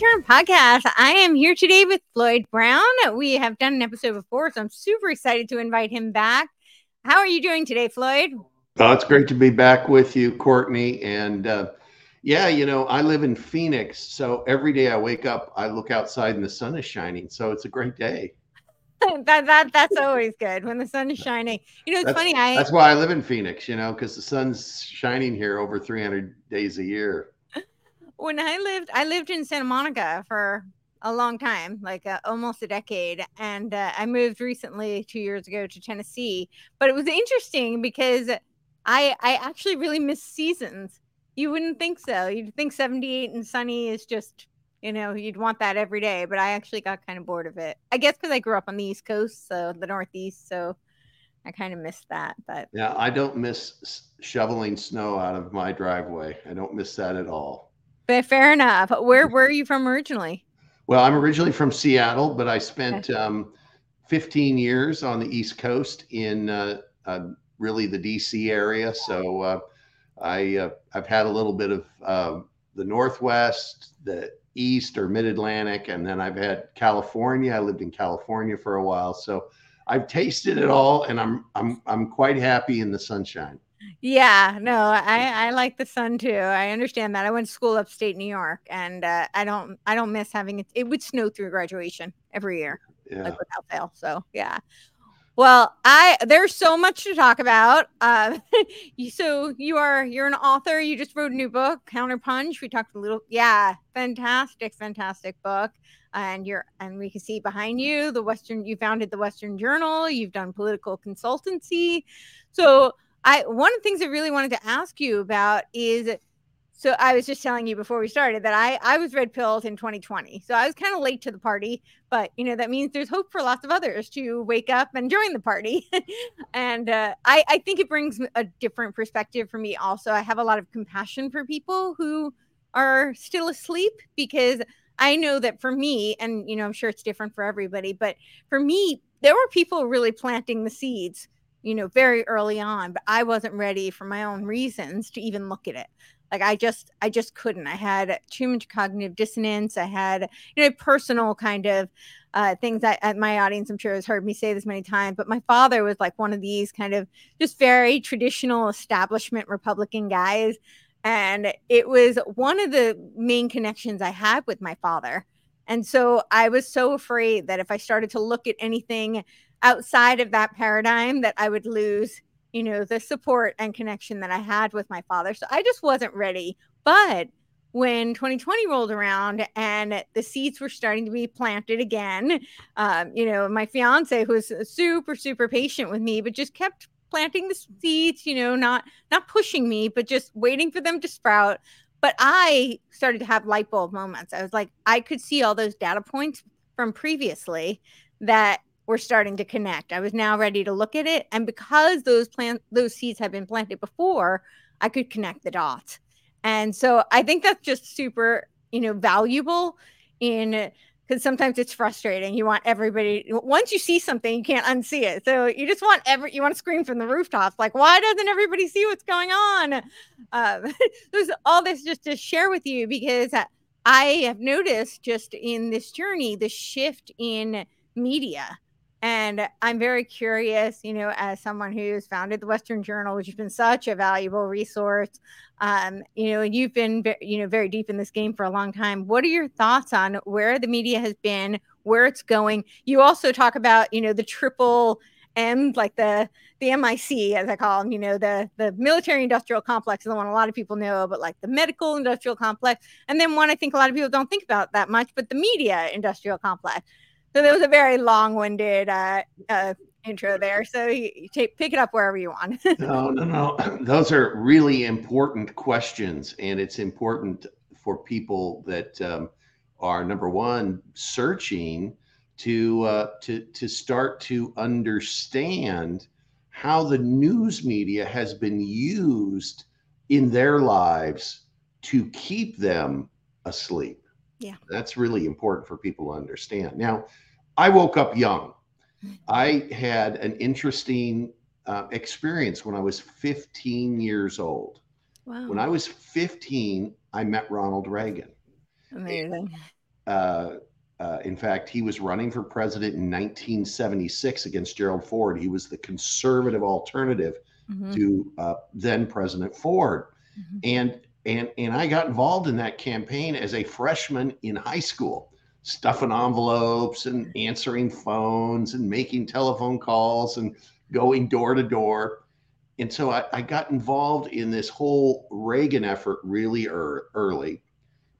welcome to the Courtenay Turner podcast. I am here today with Floyd Brown. We have done an episode before, so I'm super excited to invite him back. How are you doing today, Floyd? Oh, it's great to be back with you, Courtney. And uh, yeah, you know, I live in Phoenix, so every day I wake up, I look outside and the sun is shining. So it's a great day. that, that that's always good when the sun is shining. You know, it's That's, funny. I that's why I live in Phoenix, you know, because the sun's shining here over 300 days a year. When I lived, I lived in Santa Monica for a long time, like uh, almost a decade, and uh, I moved recently two years ago to Tennessee. But it was interesting because I I actually really miss seasons. You wouldn't think so. You'd think 78 and sunny is just you know you'd want that every day, but I actually got kind of bored of it. I guess because I grew up on the East Coast, so the Northeast, so I kind of missed that. But Yeah, I don't miss shoveling snow out of my driveway. I don't miss that at all. Fair enough. Where where are you from originally? Well, I'm originally from Seattle, but I spent um, 15 years on the East Coast in uh, uh, really the DC area. So uh, I uh, I've had a little bit of uh, the Northwest, the East or Mid Atlantic, and then I've had California. I lived in California for a while, so I've tasted it all, and I'm I'm I'm quite happy in the sunshine. Yeah, no, I I like the sun too. I understand that. I went to school upstate New York, and uh, I don't I don't miss having it. It would snow through graduation every year, Yeah. like without fail. So yeah. Well, I there's so much to talk about. Uh, you, so you are you're an author. You just wrote a new book, Counterpunch. We talked a little. Yeah, fantastic, fantastic book. And you're and we can see behind you the Western. You founded the Western Journal. You've done political consultancy. So I one of the things I really wanted to ask you about is so I was just telling you before we started that I I was red pilled in 2020. So I was kind of late to the party, but you know that means there's hope for lots of others to wake up and join the party. and uh, I I think it brings a different perspective for me also. I have a lot of compassion for people who are still asleep because I know that for me and you know I'm sure it's different for everybody, but for me there were people really planting the seeds you know, very early on, but I wasn't ready for my own reasons to even look at it. Like I just, I just couldn't. I had too much cognitive dissonance. I had, you know, personal kind of uh, things that uh, my audience, I'm sure, has heard me say this many times. But my father was like one of these kind of just very traditional establishment Republican guys, and it was one of the main connections I had with my father. And so I was so afraid that if I started to look at anything outside of that paradigm that I would lose, you know, the support and connection that I had with my father. So I just wasn't ready. But when 2020 rolled around and the seeds were starting to be planted again, um, you know, my fiance who was super, super patient with me, but just kept planting the seeds, you know, not not pushing me, but just waiting for them to sprout. But I started to have light bulb moments. I was like, I could see all those data points from previously that were starting to connect. I was now ready to look at it, and because those plant those seeds had been planted before, I could connect the dots. And so I think that's just super, you know, valuable in because sometimes it's frustrating. You want everybody once you see something, you can't unsee it. So you just want every you want to scream from the rooftops, like, why doesn't everybody see what's going on? Um, there's all this just to share with you because I have noticed just in this journey the shift in media and I'm very curious, you know, as someone who's founded the Western Journal, which has been such a valuable resource, um, you know, and you've been, you know, very deep in this game for a long time. What are your thoughts on where the media has been, where it's going. You also talk about, you know, the triple M, like the the MIC, as I call them, you know, the the military industrial complex is the one a lot of people know, but like the medical industrial complex, and then one I think a lot of people don't think about that much, but the media industrial complex. So there was a very long-winded uh, uh, intro there. So you, take pick it up wherever you want. no, no, no. Those are really important questions, and it's important for people that um, are number one searching to uh, to to start to understand how the news media has been used in their lives to keep them asleep. Yeah. That's really important for people to understand. Now, I woke up young. I had an interesting uh, experience when I was 15 years old. Wow. When I was 15, I met Ronald Reagan. Amazing. Uh, uh, in fact, he was running for president in 1976 against Gerald Ford. He was the conservative alternative Mhm, to uh, then President Ford. mhm. And and and I got involved in that campaign as a freshman in high school, stuffing envelopes and answering phones and making telephone calls and going door to door. And so I, I got involved in this whole Reagan effort really ear early.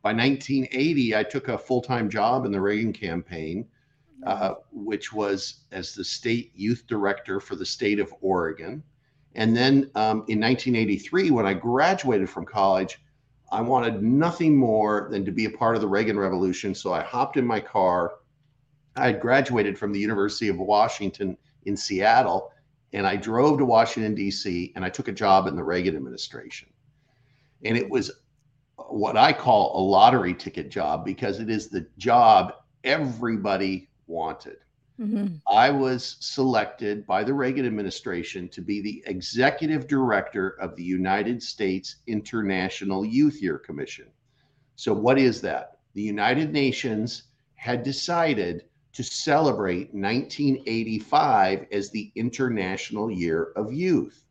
By 1980, I took a full time job in the Reagan campaign, uh, which was as the state youth director for the state of Oregon. And then um, in 1983, when I graduated from college, I wanted nothing more than to be a part of the Reagan Revolution. So I hopped in my car. I had graduated from the University of Washington in Seattle, and I drove to Washington, D.C., and I took a job in the Reagan administration. And it was what I call a lottery ticket job because it is the job everybody wanted. Mhm. I was selected by the Reagan administration to be the executive director of the United States International Youth Year Commission. So, what is that? The United Nations had decided to celebrate 1985 as the International Year of Youth.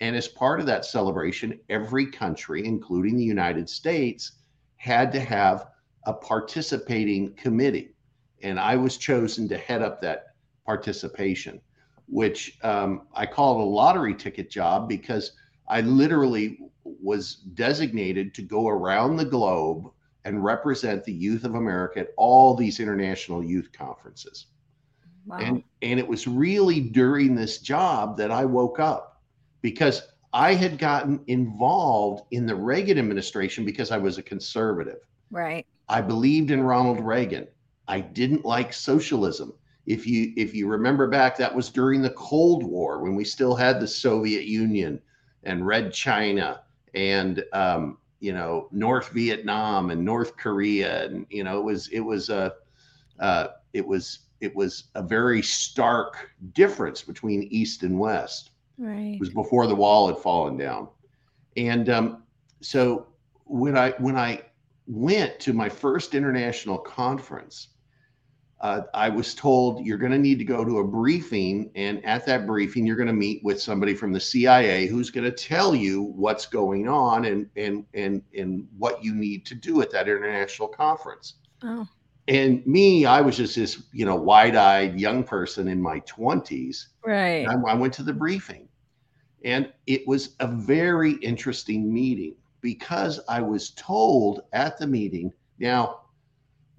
And as part of that celebration, every country, including the United States, had to have a participating committee and I was chosen to head up that participation, which um, I call it a lottery ticket job because I literally was designated to go around the globe and represent the youth of America at all these international youth conferences. Wow. And and it was really during this job that I woke up because I had gotten involved in the Reagan administration because I was a conservative. right. I believed in Ronald Reagan. I didn't like socialism. If you if you remember back, that was during the Cold War when we still had the Soviet Union and Red China and um, you know North Vietnam and North Korea and you know it was it was a uh, it was it was a very stark difference between East and West. Right. It was before the wall had fallen down, and um, so when I when I went to my first international conference, uh, I was told you're going to need to go to a briefing, and at that briefing, you're going to meet with somebody from the CIA who's going to tell you what's going on and and and and what you need to do at that international conference. Oh. And me, I was just this you know wide-eyed young person in my 20s. Right. I, I went to the briefing, and it was a very interesting meeting because I was told at the meeting now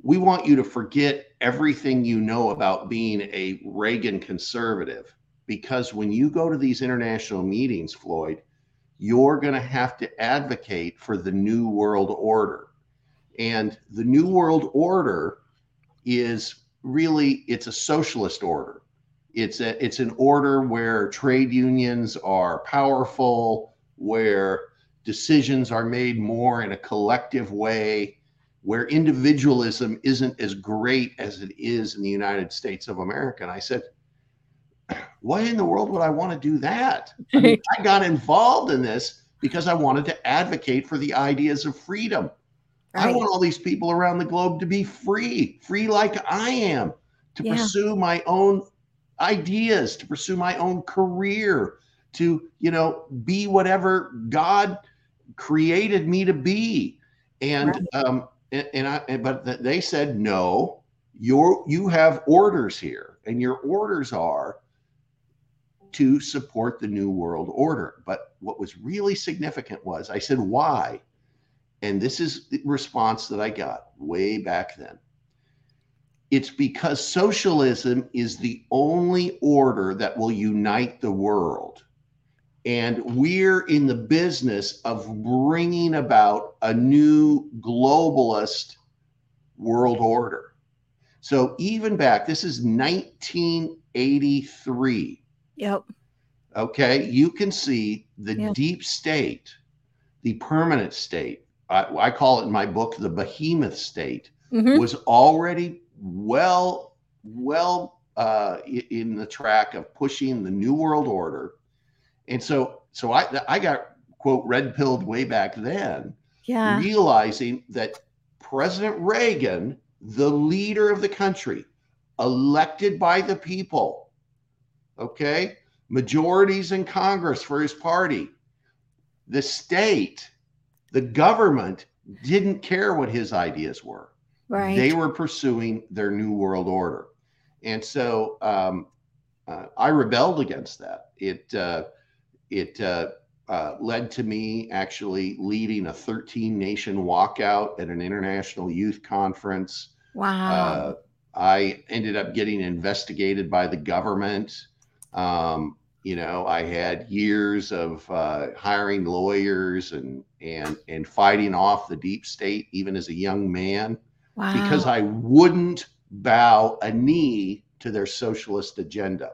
we want you to forget everything you know about being a Reagan conservative because when you go to these international meetings, Floyd, you're going to have to advocate for the new world order. And the new world order is really it's a socialist order. It's a it's an order where trade unions are powerful, where decisions are made more in a collective way, where individualism isn't as great as it is in the United States of America. And I said, why in the world would I want to do that? I, mean, I got involved in this because I wanted to advocate for the ideas of freedom. I want all these people around the globe to be free, free like I am, to Yeah. pursue my own ideas, to pursue my own career, to, you know, be whatever God created me to be. And um and, and I but th- they said no, your you have orders here, and your orders are to support the New World Order. But what was really significant was I said, why? And this is the response that I got way back then. It's because socialism is the only order that will unite the world. And we're in the business of bringing about a new globalist world order. So even back, this is 1983. Yep. Okay. You can see the Yeah. deep state, the permanent state. I, I call it in my book the behemoth state Mhm. was already well, well uh, in the track of pushing the new world order, and so, so I, I got quote red pilled way back then, Yeah. realizing that President Reagan, the leader of the country, elected by the people, okay, majorities in Congress for his party, the state, the government didn't care what his ideas were. Right. They were pursuing their new world order. And so um, uh, I rebelled against that. It, uh, it uh, uh, led to me actually leading a 13 nation walkout at an international youth conference. wow. Uh, I ended up getting investigated by the government. Um, you know, I had years of uh, hiring lawyers and and and fighting off the deep state, even as a young man, wow. because I wouldn't bow a knee to their socialist agenda.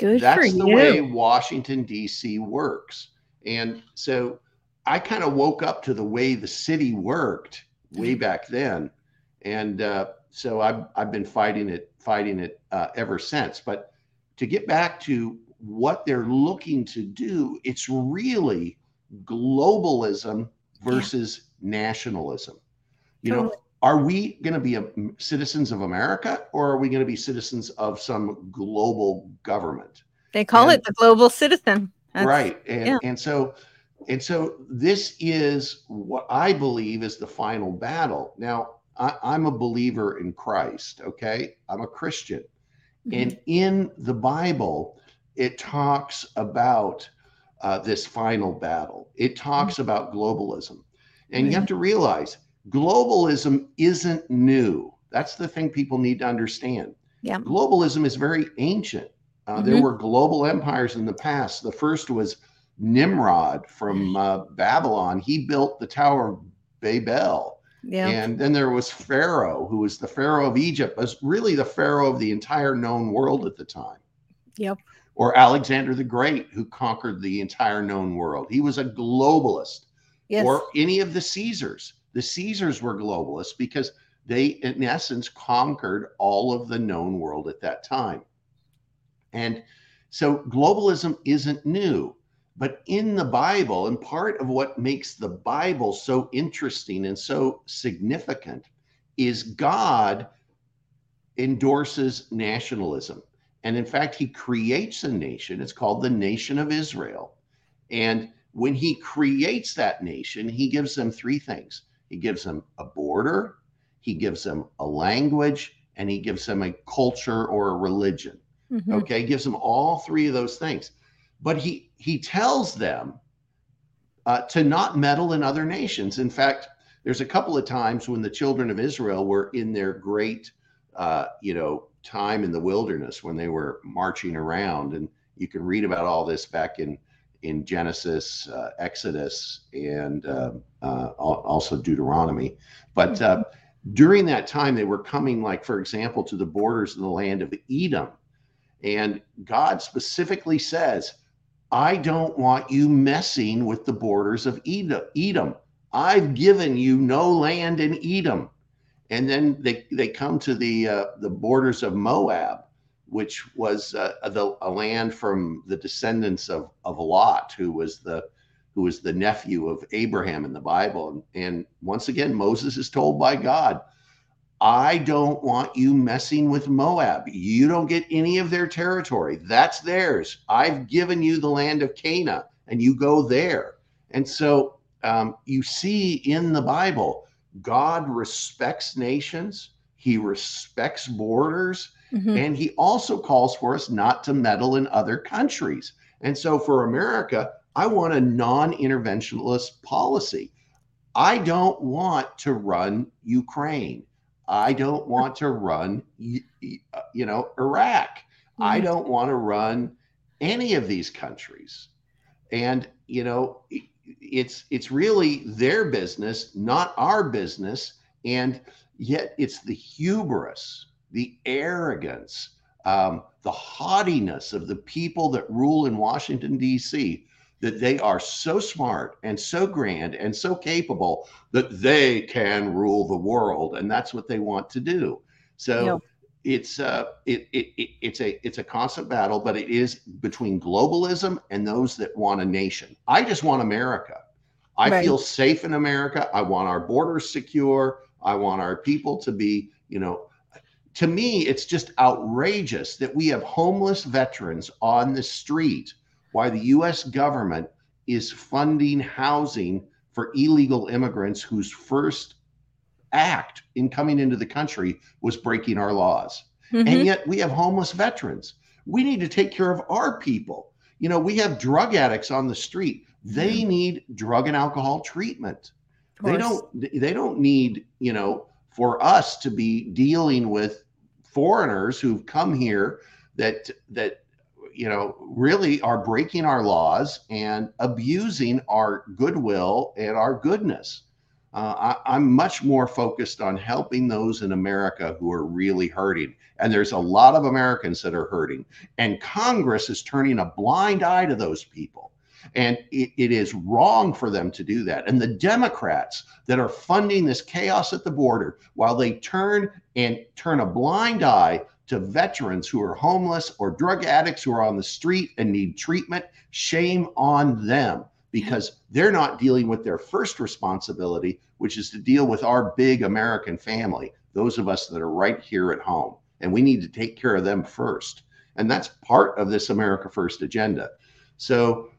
Good That's the you. way Washington D.C. works, and so I kind of woke up to the way the city worked way Mm-hmm. back then, and uh, so I've I've been fighting it fighting it uh, ever since. But to get back to what they're looking to do, it's really globalism Yeah. versus nationalism. You know, Totally. Are we going to be a, citizens of America or are we going to be citizens of some global government? They call and- it the global citizen. That's- right. And yeah. and so and so this is what I believe is the final battle. Now, I, I'm a believer in Christ, okay? I'm a Christian. Mhm. And in the Bible, it talks about uh, this final battle. It talks about globalism. And you have to realize globalism isn't new. That's the thing people need to understand. Yeah. Globalism is very ancient. Uh, There Mhm. were global empires in the past. The first was Nimrod from uh, Babylon. He built the Tower of Babel. yeah. And then there was Pharaoh, who was the Pharaoh of Egypt, was really the Pharaoh of the entire known world at the time. Yep. Or Alexander the Great, who conquered the entire known world. He was a globalist. Yes. Or any of the Caesars. The Caesars were globalists because they, in essence, conquered all of the known world at that time. And so globalism isn't new. But in the Bible, and part of what makes the Bible so interesting and so significant is God endorses nationalism. And in fact, he creates a nation. It's called the nation of Israel. And when he creates that nation, he gives them three things he gives them a border, he gives them a language, and he gives them a culture or a religion. Mhm. okay gives them all three of those things. But he he tells them uh, to not meddle in other nations. In fact there's a couple of times when the children of israel were in their great uh, you know time in the wilderness when they were marching around. And you can read about all this back in in genesis uh, exodus and uh, uh, also deuteronomy but uh, during that time they were coming like for example to the borders of the land of edom and God specifically says, I don't want you messing with the borders of Edom. Edom. I've given you no land in Edom. And then they, they come to the uh, the borders of Moab, which was uh, the a land from the descendants of, of Lot, who was the who was the nephew of Abraham in the Bible. And, and once again, Moses is told by God, I don't want you messing with Moab. You don't get any of their territory. That's theirs. I've given you the land of Canaan, and you go there. And so um, you see in the Bible, God respects nations. He respects borders. Mhm. And he also calls for us not to meddle in other countries. And so for America, I want a non interventionist policy. I don't want to run Ukraine. I don't want to run, uh, you know, Iraq. I Mhm. don't want to run any of these countries. And you know, it's it's really their business, not our business. And yet, it's the hubris, the arrogance, um, the haughtiness of the people that rule in Washington D.C. That they are so smart and so grand and so capable that they can rule the world, and that's what they want to do. So it's uh, it, it, it it's a it's a constant battle, but it is between globalism and those that want a nation. I just want America. I Right. feel safe in America. I want our borders secure. I want our people to be, you know, to me, it's just outrageous that we have homeless veterans on the street while the US government is funding housing for illegal immigrants whose first act in coming into the country was breaking our laws. Mhm. And yet we have homeless veterans. We need to take care of our people. You know, we have drug addicts on the street. They need drug and alcohol treatment. They don't they don't need, you know, for us to be dealing with foreigners who've come here that that you know really are breaking our laws and abusing our goodwill and our goodness. Uh, I, I'm much more focused on helping those in America who are really hurting. And there's a lot of Americans that are hurting. And Congress is turning a blind eye to those people. And it, it is wrong for them to do that. And the Democrats that are funding this chaos at the border, while they turn and turn a blind eye to veterans who are homeless or drug addicts who are on the street and need treatment, shame on them because they're not dealing with their first responsibility, which is to deal with our big American family, those of us that are right here at home. And we need to take care of them first. And that's part of this America First agenda. So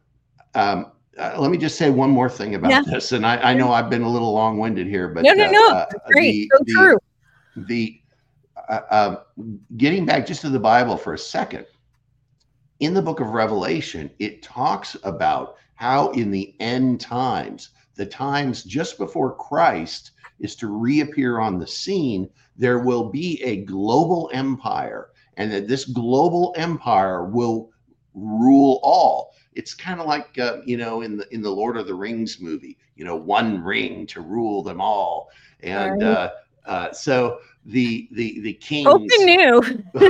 um, uh, let me just say one more thing about Yeah. this. And I, I know I've been a little long winded here, but no, no, uh, no. uh, Great. the- so the- true. the uh, uh, getting back just to the Bible for a second, in the book of Revelation, it talks about how in the end times, the times just before Christ is to reappear on the scene, there will be a global empire, and that this global empire will rule all. It's kind of like uh, you know in the in the Lord of the Rings movie, you know, one ring to rule them all, and Right. uh, uh, so the the the kings. Tolkien knew.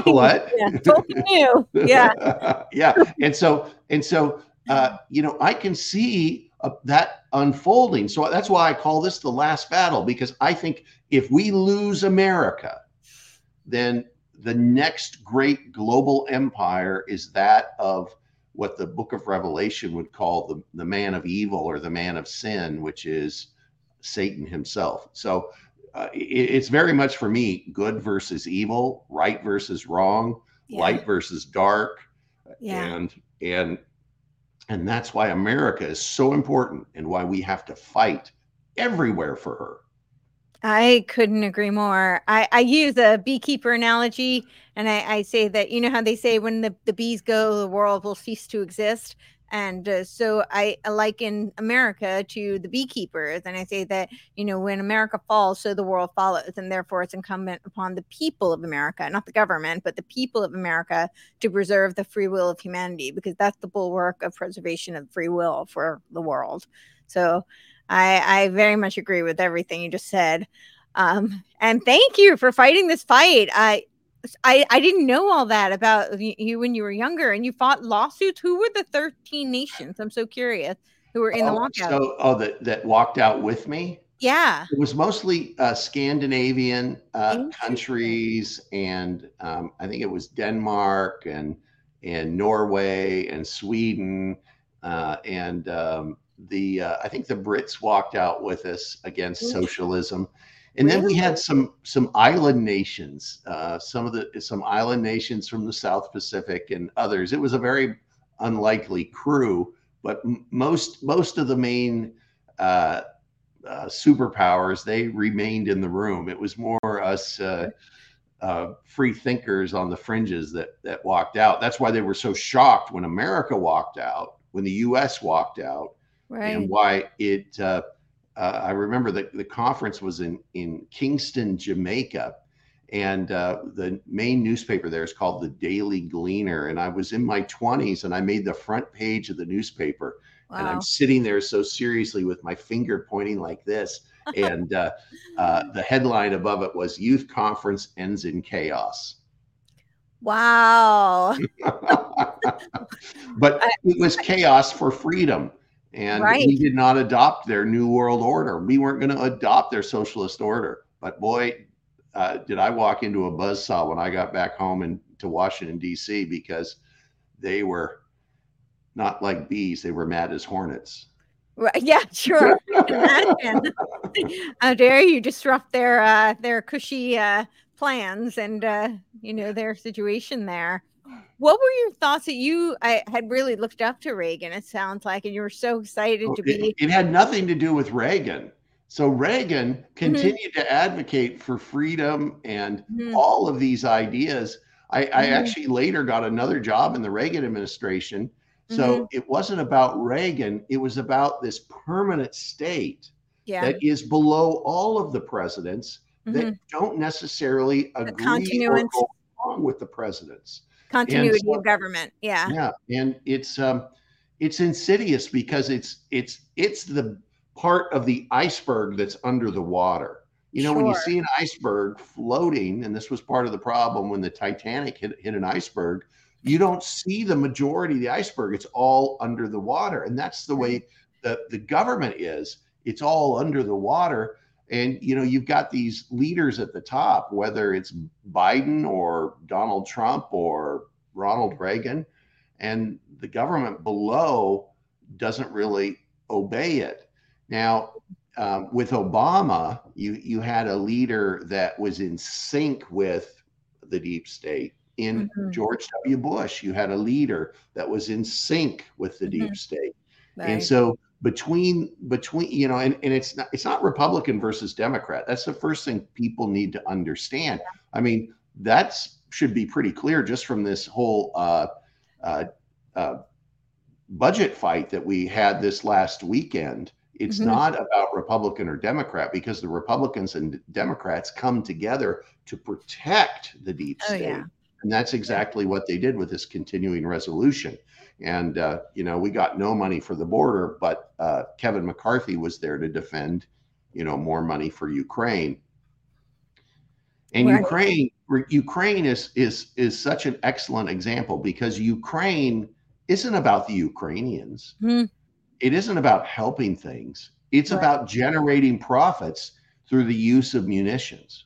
what? Yeah, Tolkien knew. Yeah. yeah. And so and so uh, you know, I can see uh, that unfolding. So that's why I call this the last battle because I think if we lose America, then the next great global empire is that of what the book of Revelation would call the, the man of evil or the man of sin, which is Satan himself. So uh, it, it's very much for me good versus evil, right versus wrong, Yeah. light versus dark, Yeah. and and and that's why America is so important and why we have to fight everywhere for her. I couldn't agree more. I, I use a beekeeper analogy and I, I say that, you know how they say when the, the bees go, the world will cease to exist. And uh, so I I liken America to the beekeepers. And I say that, you know, when America falls, so the world follows. And therefore, it's incumbent upon the people of America, not the government, but the people of America to preserve the free will of humanity, because that's the bulwark of preservation of free will for the world. So I, I very much agree with everything you just said. Um, and thank you for fighting this fight. I, I, I didn't know all that about you when you were younger and you fought lawsuits. Who were the 13 nations? I'm so curious who were in the Oh, walkout. So, oh, that that walked out with me. yeah. It was mostly uh, Scandinavian uh, countries, and um, I think it was Denmark and and Norway and Sweden, uh, and um, the uh, I think the Brits walked out with us against socialism, and then we had some some island nations, uh, some of the some island nations from the South Pacific and others. It was a very unlikely crew, but m- most most of the main uh, uh, superpowers, they remained in the room. It was more us uh, uh, free thinkers on the fringes that that walked out. That's why they were so shocked when America walked out, when the U.S. walked out, Right. and why it. Uh, uh, I remember that the conference was in in Kingston, Jamaica, and uh, the main newspaper there is called the Daily Gleaner. And I was in my 20s, and I made the front page of the newspaper, and I'm sitting there so seriously with my finger pointing like this. And uh, uh, the headline above it was "Youth Conference Ends in Chaos." Wow. but it was chaos for freedom. And Right. we did not adopt their new world order. We weren't going to adopt their socialist order. But boy, uh, did I walk into a buzzsaw when I got back home and to Washington, D.C., because they were not like bees, they were mad as hornets. Right. Yeah, sure. How dare you disrupt their uh their cushy uh plans and uh you know their situation there. What were your thoughts that you I had really looked up to Reagan, it sounds like, and you were so excited to be it had nothing to do with Reagan. So Reagan Mm-hmm. continued to advocate for freedom and Mhm, all of these ideas. I, I Mhm. actually later got another job in the Reagan administration. So Mm-hmm. it wasn't about Reagan, it was about this permanent state yeah. that is below all of the presidents that don't necessarily agree or go along with the presidents. Continuity so- of government. Yeah. Yeah, and it's um it's insidious because it's it's it's the part of the iceberg that's under the water. You know, when you see an iceberg floating, and this was part of the problem when the Titanic hit, hit an iceberg, you don't see the majority of the iceberg. It's all under the water. And that's the way the, the government is. It's all under the water. And you know, you've got these leaders at the top, whether it's Biden or Donald Trump or Ronald Reagan, and the government below doesn't really obey it. Now, um, with Obama, you you had a leader that was in sync with the deep state. In Mhm. George W. Bush, you had a leader that was in sync with the deep state. And so between between you know, and, and it's not it's not Republican versus Democrat. That's the first thing people need to understand. I mean, that's should be pretty clear just from this whole uh, uh, uh, budget fight that we had this last weekend. It's Mhm. not about Republican or Democrat because the Republicans and Democrats come together to protect the deep Oh, state. yeah. And that's exactly what they did with this continuing resolution. And, uh, you know, we got no money for the border, but uh, Kevin McCarthy was there to defend, you know, more money for Ukraine. And Right. Ukraine, Ukraine is is is such an excellent example because Ukraine isn't about the Ukrainians. Mhm. It isn't about helping things. It's Right. about generating profits through the use of munitions.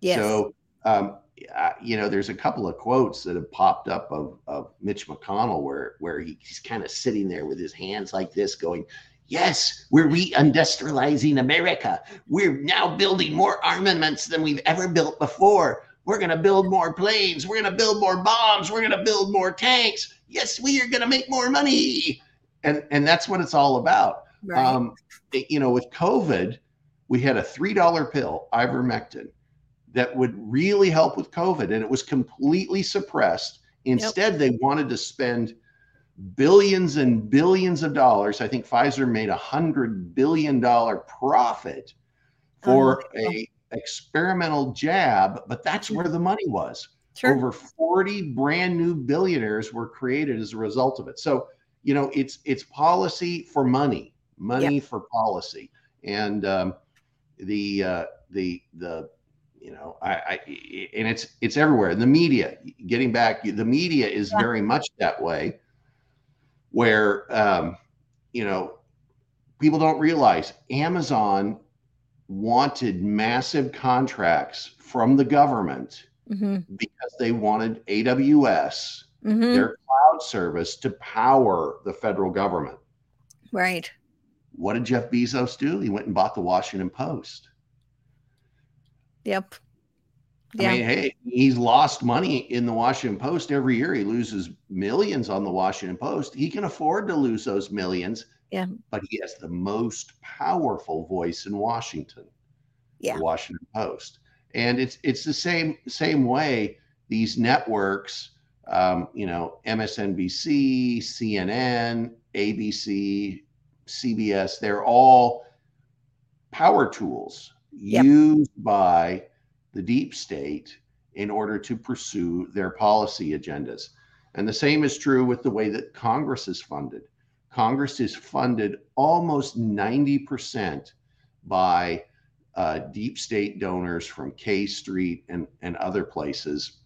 Yes. So, um, uh, you know, there's a couple of quotes that have popped up of, of Mitch McConnell where where he, he's kind of sitting there with his hands like this, going, "Yes, we're reindustrializing America. We're now building more armaments than we've ever built before. We're going to build more planes. We're going to build more bombs. We're going to build more tanks. Yes, we are going to make more money." And and that's what it's all about. right. Um, you know, with COVID, we had a three dollar pill, ivermectin, that would really help with COVID, and it was completely suppressed. Instead, they wanted to spend billions and billions of dollars. I think Pfizer made a hundred billion dollar profit for a experimental jab, but that's where the money was. sure. Over 40 brand new billionaires were created as a result of it. So, you know, it's it's policy for money, money for policy. And um, the uh, the the you know, I, I and it's it's everywhere. The media, getting back, the media is Yeah. very much that way, where um, you know, people don't realize Amazon wanted massive contracts from the government Mhm. because they wanted AWS, Mhm. their cloud service, to power the federal government. Right. What did Jeff Bezos do? He went and bought the Washington Post. Yep. I Yeah. mean, hey, he's lost money in the Washington Post every year. He loses millions on the Washington Post. He can afford to lose those millions Yeah. But he has the most powerful voice in Washington. Yeah. The Washington Post. And it's it's the same same way these networks, um, you know, MSNBC, CNN, ABC, CBS, they're all power tools Yep. used by the deep state in order to pursue their policy agendas. And the same is true with the way that Congress is funded. Congress is funded almost 90% by uh, deep state donors from K Street and, and other places.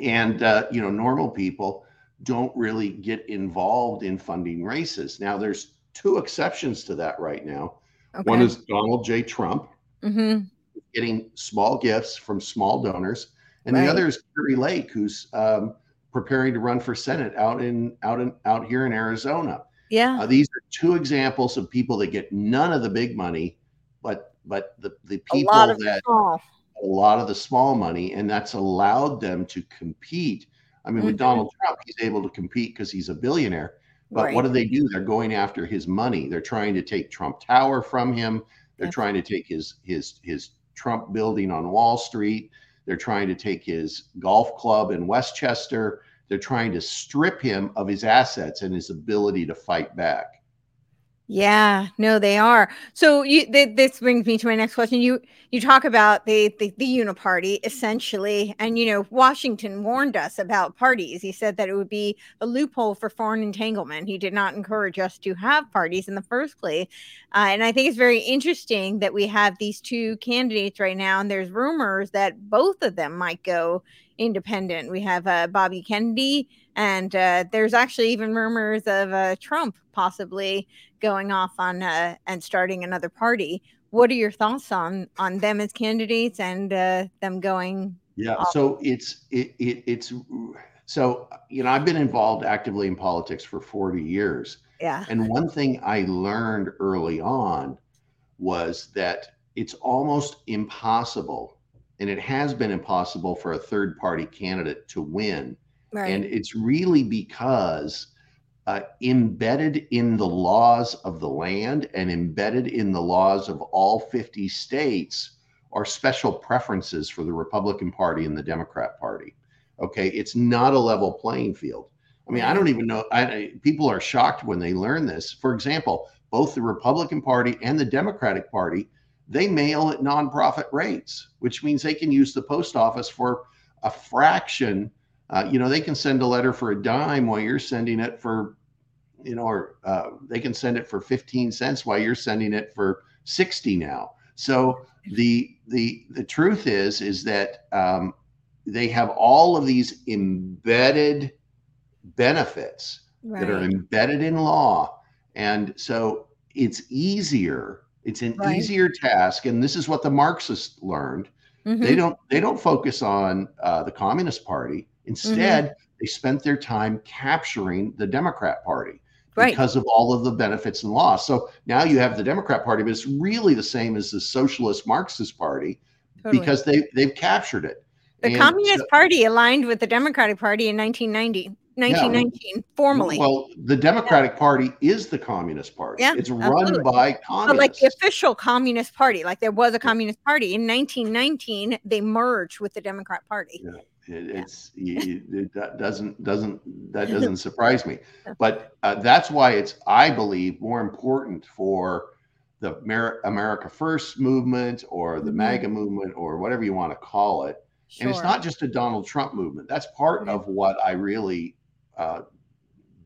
And, uh, you know, normal people don't really get involved in funding races. Now, there's two exceptions to that right now. Okay. One is Donald J. Trump hmm getting small gifts from small donors, and Right. the other is Kari Lake, who's um, preparing to run for Senate out in out in out here in Arizona. Yeah. Uh, these are two examples of people that get none of the big money, but but the the a people of that small. a lot of the small money, and that's allowed them to compete. I mean, with Mhm. Donald Trump, he's able to compete because he's a billionaire. But Right. what do they do? They're going after his money. They're trying to take Trump Tower from him. They're trying to take his his his Trump building on Wall Street. They're trying to take his golf club in Westchester. They're trying to strip him of his assets and his ability to fight back. Yeah, no, they are. So you th- this brings me to my next question. You you talk about the, the the uniparty essentially, and you know Washington warned us about parties. He said that it would be a loophole for foreign entanglement. He did not encourage us to have parties in the first place, uh, and I think it's very interesting that we have these two candidates right now, and there's rumors that both of them might go independent. We have uh, Bobby Kennedy, and uh, there's actually even rumors of uh, Trump possibly going off on uh, and starting another party. What are your thoughts on on them as candidates and uh, them going? Yeah. Awesome. So it's it, it it's so you know I've been involved actively in politics for 40 years. Yeah, And one thing I learned early on was that it's almost impossible, and it has been impossible for a third party candidate to win. right. And it's really because uh, embedded in the laws of the land and embedded in the laws of all 50 states are special preferences for the Republican Party and the Democrat Party. Okay. It's not a level playing field. I mean, I don't even know. I, people are shocked when they learn this. For example, both the Republican Party and the Democratic Party, they mail at nonprofit rates, which means they can use the post office for a fraction. Uh, you know, they can send a letter for a dime while you're sending it for, you know, or uh, they can send it for 15 cents while you're sending it for 60 now. So the the the truth is is that um, they have all of these embedded benefits that are embedded in law. And so it's easier, it's an Right. easier task. And this is what the Marxists learned. Mhm. They don't they don't focus on uh, the Communist Party. Instead, they spent their time capturing the Democrat Party Right. because of all of the benefits and loss. So now you have the Democrat Party, but it's really the same as the Socialist Marxist Party Totally. because they they've captured it. the And Communist so- Party aligned with the Democratic Party in 1990, 1919, formally. Well, the Democratic Party is the Communist Party. Yeah, it's run absolutely. by but like the official Communist Party, like there was a Communist Party in 1919, they merged with the Democrat Party. It, it's it, it, that doesn't doesn't that doesn't surprise me, but uh, that's why it's I believe more important for the Amer- America First movement or the Mhm. MAGA movement or whatever you want to call it. And it's not just a Donald Trump movement. That's part Yeah. of what I really uh,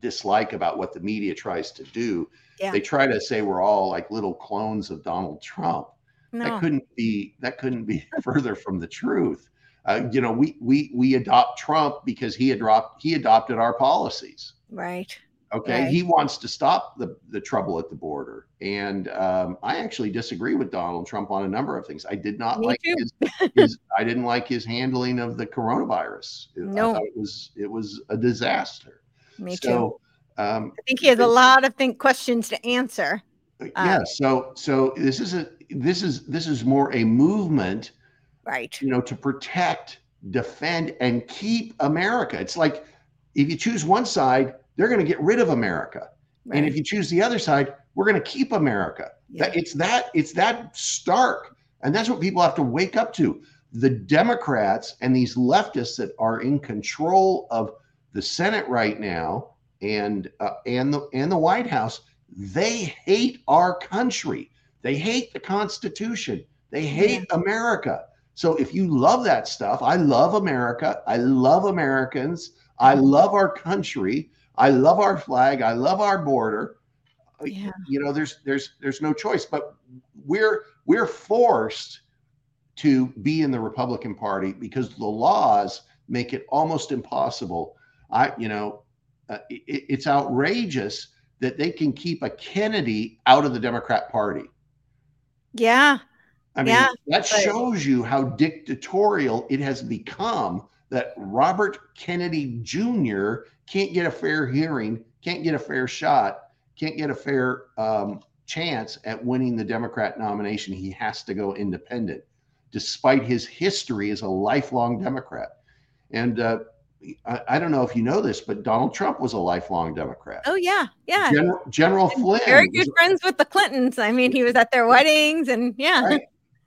dislike about what the media tries to do. Yeah. They try to say we're all like little clones of Donald Trump. no. That couldn't be that couldn't be further from the truth. Uh, you know, we we we adopt Trump because he adopted he adopted our policies. right. Okay, Right. he wants to stop the the trouble at the border, and um, I actually disagree with Donald Trump on a number of things. I did not Me like his, his I didn't like his handling of the coronavirus. No. thought it was it was a disaster. Me too. um, I think he has a lot of think questions to answer. yeah. So so this is a this is this is more a movement Right. you know, to protect, defend, and keep America. It's like if you choose one side, they're going to get rid of America. Right. And if you choose the other side, we're going to keep America. Yeah. That, it's that it's that stark, and that's what people have to wake up to. The Democrats and these leftists that are in control of the Senate right now and uh, and the and the White House, they hate our country. They hate the Constitution. They hate yeah. America. So if you love that stuff, I love America. I love Americans. I love our country. I love our flag. I love our border. Yeah. You know, there's there's there's no choice, but we're we're forced to be in the Republican Party because the laws make it almost impossible. I, you know, uh, it, it's outrageous that they can keep a Kennedy out of the Democrat Party. Yeah. I mean, yeah, that but... shows you how dictatorial it has become that Robert Kennedy Jr. can't get a fair hearing, can't get a fair shot, can't get a fair um, chance at winning the Democrat nomination. He has to go independent, despite his history as a lifelong Democrat. And uh, I, I, don't know if you know this, but Donald Trump was a lifelong Democrat. Oh yeah, yeah. General, General Flynn, very good was, friends with the Clintons. I mean, he was at their weddings, and yeah. Right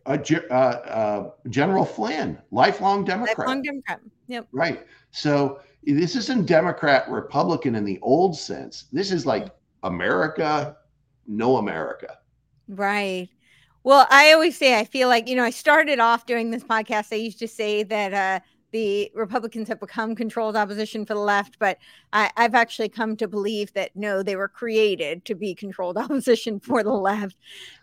uh, uh, uh, General Flynn, lifelong Democrat. Lifelong Democrat. Yep. Right. So this isn't Democrat Republican in the old sense. This is like America, no America. Right. Well, I always say I feel like you know I started off doing this podcast. I used to say that uh, the Republicans have become controlled opposition for the left, but I, have actually come to believe that no, they were created to be controlled opposition for the left.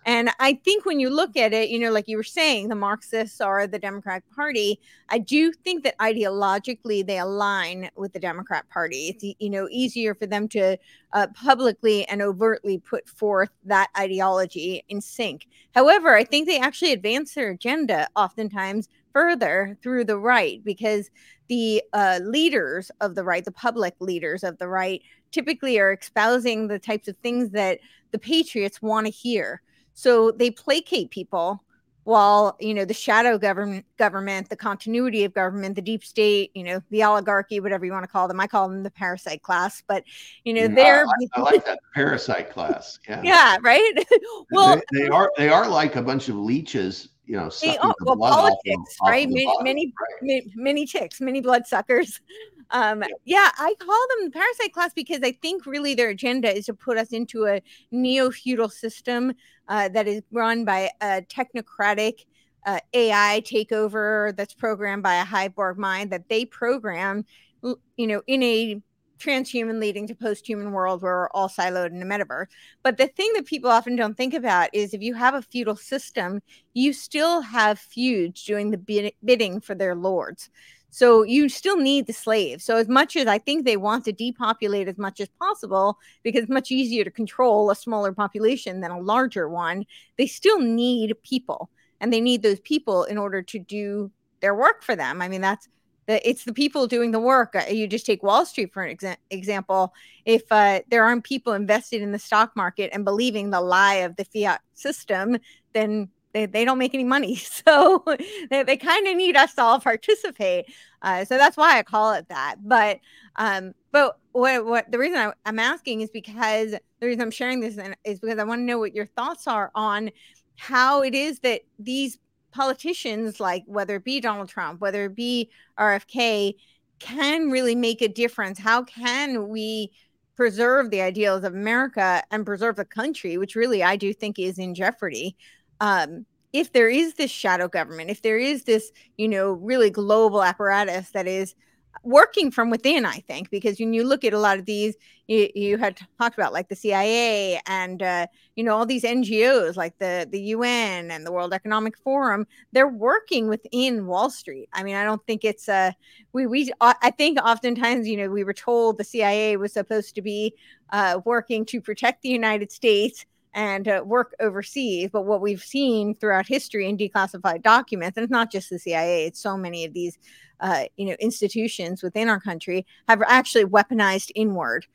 And I think when you look at it, you know, like you were saying, the Marxists are the Democratic Party. I do think that ideologically they align with the Democrat Party. It's you know easier for them to uh, publicly and overtly put forth that ideology in sync. However, I think they actually advance their agenda oftentimes further through the right because the uh, leaders of the right, the public leaders of the right, typically are espousing the types of things that the patriots want to hear. So they placate people while you know the shadow government government the continuity of government the deep state you know the oligarchy whatever you want to call them. I call them the parasite class but you know they're I, I like that parasite class yeah. Yeah right? Well they, they, are they are like a bunch of leeches you know, they, oh, well, politics, right? Many, many, right. many ticks, many bloodsuckers. Um, yeah. yeah, I call them the parasite class because I think really their agenda is to put us into a neo feudal system uh, that is run by a technocratic uh, AI takeover that's programmed by a Hiveborg mind that they program, you know, in a transhuman leading to post-human world where we're all siloed in a metaverse. But the thing that people often don't think about is if you have a feudal system, you still have feuds doing the bidding for their lords. So you still need the slaves. So as much as I think they want to depopulate as much as possible because it's much easier to control a smaller population than a larger one, they still need people. And they need those people in order to do their work for them. I mean, that's it's the people doing the work. Uh, you just take Wall Street for an exa- example. If uh, there aren't people invested in the stock market and believing the lie of the fiat system, then they, they don't make any money. So they, they kind of need us to all participate. Uh, so that's why I call it that. But um, but what what the reason I, I'm asking is because the reason I'm sharing this is because I want to know what your thoughts are on how it is that these politicians, like whether it be Donald Trump, whether it be RFK, can really make a difference. How can we preserve the ideals of America and preserve the country, which really I do think is in jeopardy? Um, if there is this shadow government, if there is this, you know, really global apparatus that is working from within, I think, because when you look at a lot of these, you, you had talked about like the CIA and uh, you know all these NGOs like the the UN and the World Economic Forum, they're working within Wall Street. I mean, I don't think it's a uh, we we I think oftentimes you know we were told the CIA was supposed to be uh, working to protect the United States and uh, work overseas. But what we've seen throughout history in declassified documents, and it's not just the CIA, it's so many of these uh, you know institutions within our country have actually weaponized inward.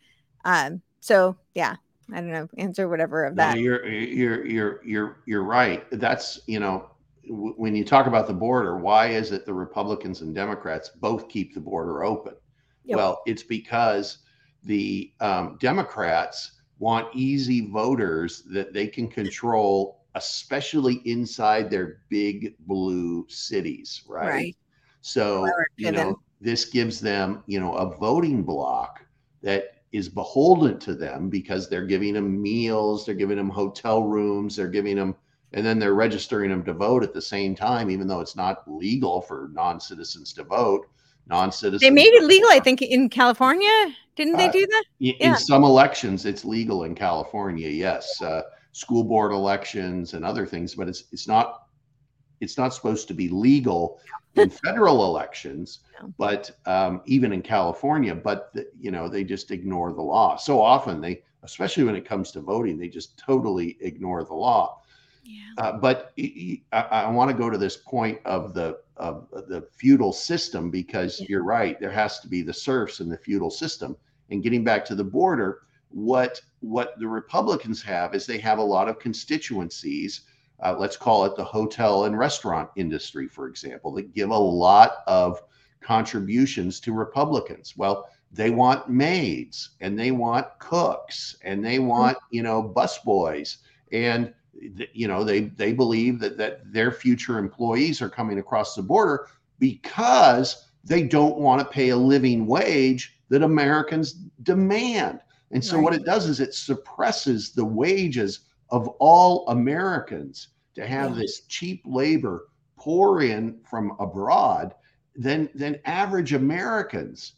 Um, so yeah, I don't know, answer whatever of that. No, you're you're you're you're you're right. That's you know w- when you talk about the border, why is it the Republicans and Democrats both keep the border open? Yep. Well, it's because the um, Democrats want easy voters that they can control, especially inside their big blue cities, right? Right. So, you know, this gives them, you know, a voting block that is beholden to them because they're giving them meals, they're giving them hotel rooms, they're giving them, and then they're registering them to vote at the same time, even though it's not legal for non-citizens to vote. Non-citizens. They made it legal, I think, in California. Didn't they Uh, do that? in, Yeah. in some elections, it's legal in California. Yes, uh, school board elections and other things, but it's it's not it's not supposed to be legal in federal elections. No. But um, even in California, but the, you know they just ignore the law. So often they, especially when it comes to voting, they just totally ignore the law. Yeah. Uh, but I want to go to this point of the of the feudal system because Yeah. you're right. There has to be the serfs in the feudal system. And getting back to the border, what what the Republicans have is they have a lot of constituencies. Uh, let's call it the hotel and restaurant industry, for example, that give a lot of contributions to Republicans. Well, they want maids and they want cooks and they want you know busboys and you know they they believe that that their future employees are coming across the border because they don't want to pay a living wage that Americans demand. And so what it does is it suppresses the wages of all Americans to have Yeah. this cheap labor pour in from abroad then then average Americans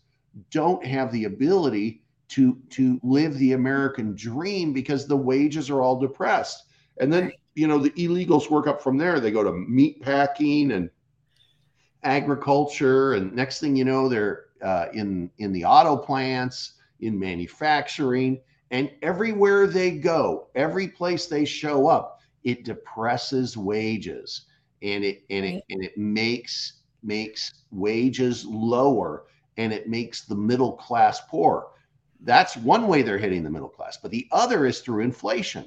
don't have the ability to to live the American dream because the wages are all depressed. And then, you know, the illegals work up from there. They go to meat packing and agriculture, and next thing you know, they're uh, in in the auto plants, in manufacturing, and everywhere they go, every place they show up, it depresses wages, and it and it and it makes makes wages lower, and it makes the middle class poor. That's one way they're hitting the middle class, but the other is through inflation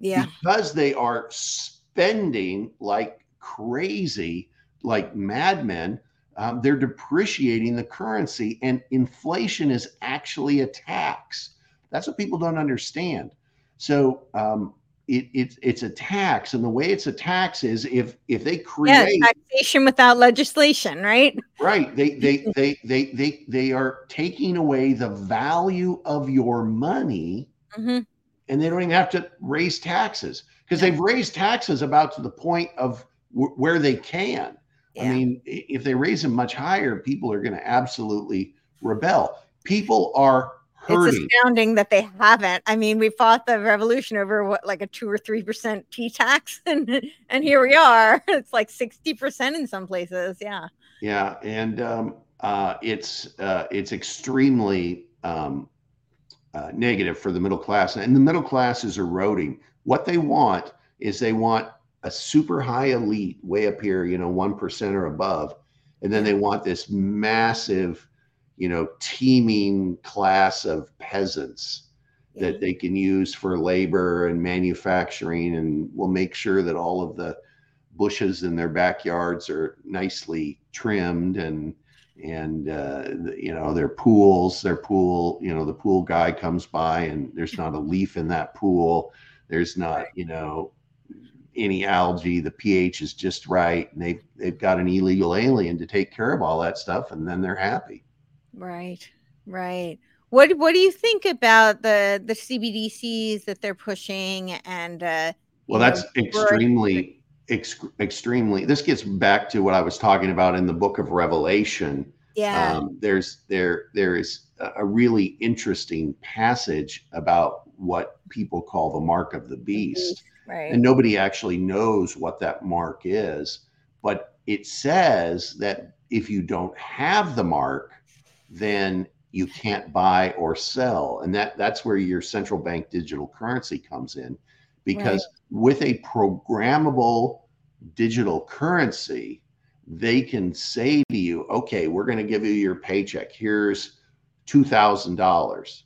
Yeah. because they are spending like crazy, like madmen. Um, they're depreciating the currency, and inflation is actually a tax. That's what people don't understand. So um, it, it, it's a tax, and the way it's a tax is if if they Yeah. create Taxation without legislation, right? right, they they they they they they are taking away the value of your money hmm and they don't even have to raise taxes because Yeah. they've raised taxes about to the point of w- where they can. I mean, if they raise them much higher, people are going to absolutely rebel. People are hurting. It's astounding that they haven't. I mean, we fought the revolution over what, like a two or three percent tea tax, and and here we are. It's like sixty percent in some places. Yeah. Yeah, and um, uh, it's uh, it's extremely um, uh, negative for the middle class, and the middle class is eroding. What they want is they want a super high elite way up here, you know, one percent or above, and then they want this massive, you know, teeming class of peasants that they can use for labor and manufacturing and will make sure that all of the bushes in their backyards are nicely trimmed and and uh, you know their pools their pool you know the pool guy comes by and there's not a leaf in that pool. There's not you know any algae. The ph is just right. And they've they've got an illegal alien to take care of all that stuff and then they're happy. Right. Right. What What do you think about the the CBDCs that they're pushing and uh, Well, that's Roy- extremely, ex- extremely. This gets back to what I was talking about in the Book of Revelation. yeah. Um, there's there there is a a really interesting passage about what people call the mark of the beast, right. and nobody actually knows what that mark is. But it says that if you don't have the mark, then you can't buy or sell, and that that's where your central bank digital currency comes in, because with a programmable digital currency, they can say to you, okay, we're going to give you your paycheck. Here's $2,000.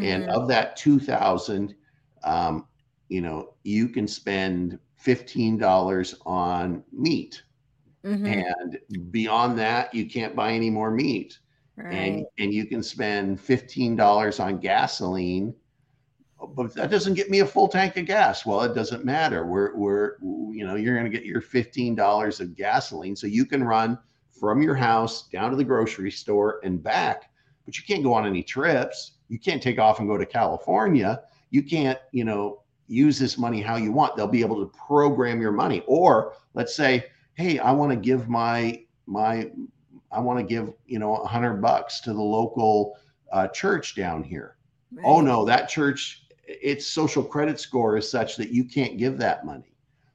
And Mhm. of that 2000, um, you know, you can spend $15 on meat. Mhm. And beyond that, you can't buy any more meat. right. And, and you can spend $15 on gasoline but that doesn't get me a full tank of gas. Well, it doesn't matter. We're, we're, you know, you're going to get your $15 of gasoline. So you can run from your house down to the grocery store and back, but you can't go on any trips. You can't take off and go to California. You can't, you know, use this money how you want. They'll be able to program your money. Or let's say, hey, I want to give my, my, I want to give, you know, a hundred bucks to the local uh, church down here. Right. Oh no, that church its social credit score is such that you can't give that money.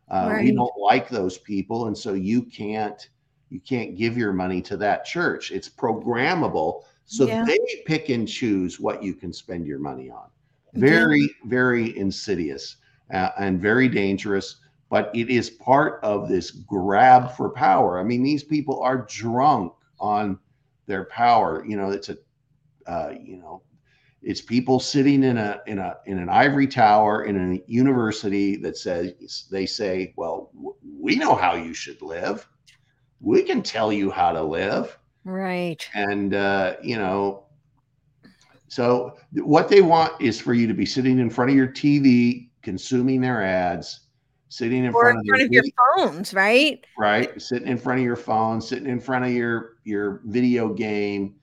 Uh, right. We don't like those people, and so you can't you can't give your money to that church. It's programmable, so yeah. they pick and choose what you can spend your money on. Very yeah. very insidious uh, and very dangerous. But it is part of this grab for power. I mean, these people are drunk on their power. You know, it's a uh, you know it's people sitting in a in a in an ivory tower in a university that says they say, "Well, we know how you should live. We can tell you how to live." Right. And uh, you know, so what they want is for you to be sitting in front of your TV, consuming their ads, sitting in or front, in front of, of your phones, right? Right. Sitting in front of your phone, sitting in front of your your video game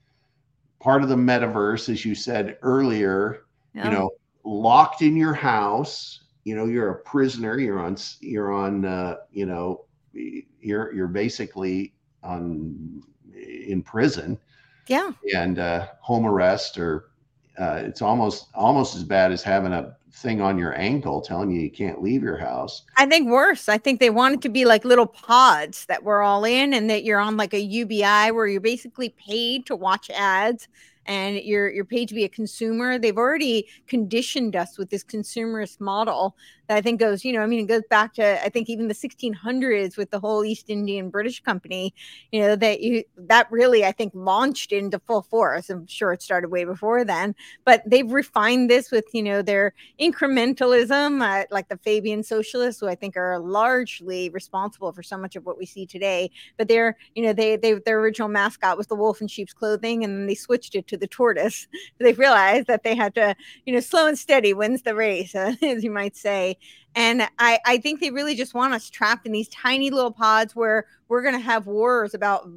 part of the metaverse, as you said earlier, yeah. you know, locked in your house. You know, you're a prisoner. You're on. You're on. Uh, you know, you're you're basically on in prison. Yeah. And uh, home arrest, or uh, it's almost almost as bad as having a thing on your ankle telling you you can't leave your house. I think worse. I think they want it to be like little pods that we're all in and that you're on like a UBI where you're basically paid to watch ads and you're you're paid to be a consumer. They've already conditioned us with this consumerist model that I think goes, you know, I mean, it goes back to I think even the 1600s with the whole East Indian British Company, you know, that you that really I think launched into full force. I'm sure it started way before then, but they've refined this with you know their incrementalism, uh, like the Fabian socialists, who I think are largely responsible for so much of what we see today. But they're you know they they their original mascot was the wolf in sheep's clothing, and then they switched it to the tortoise. They realized that they had to you know slow and steady wins the race, as you might say and I, I think they really just want us trapped in these tiny little pods where we're going to have wars about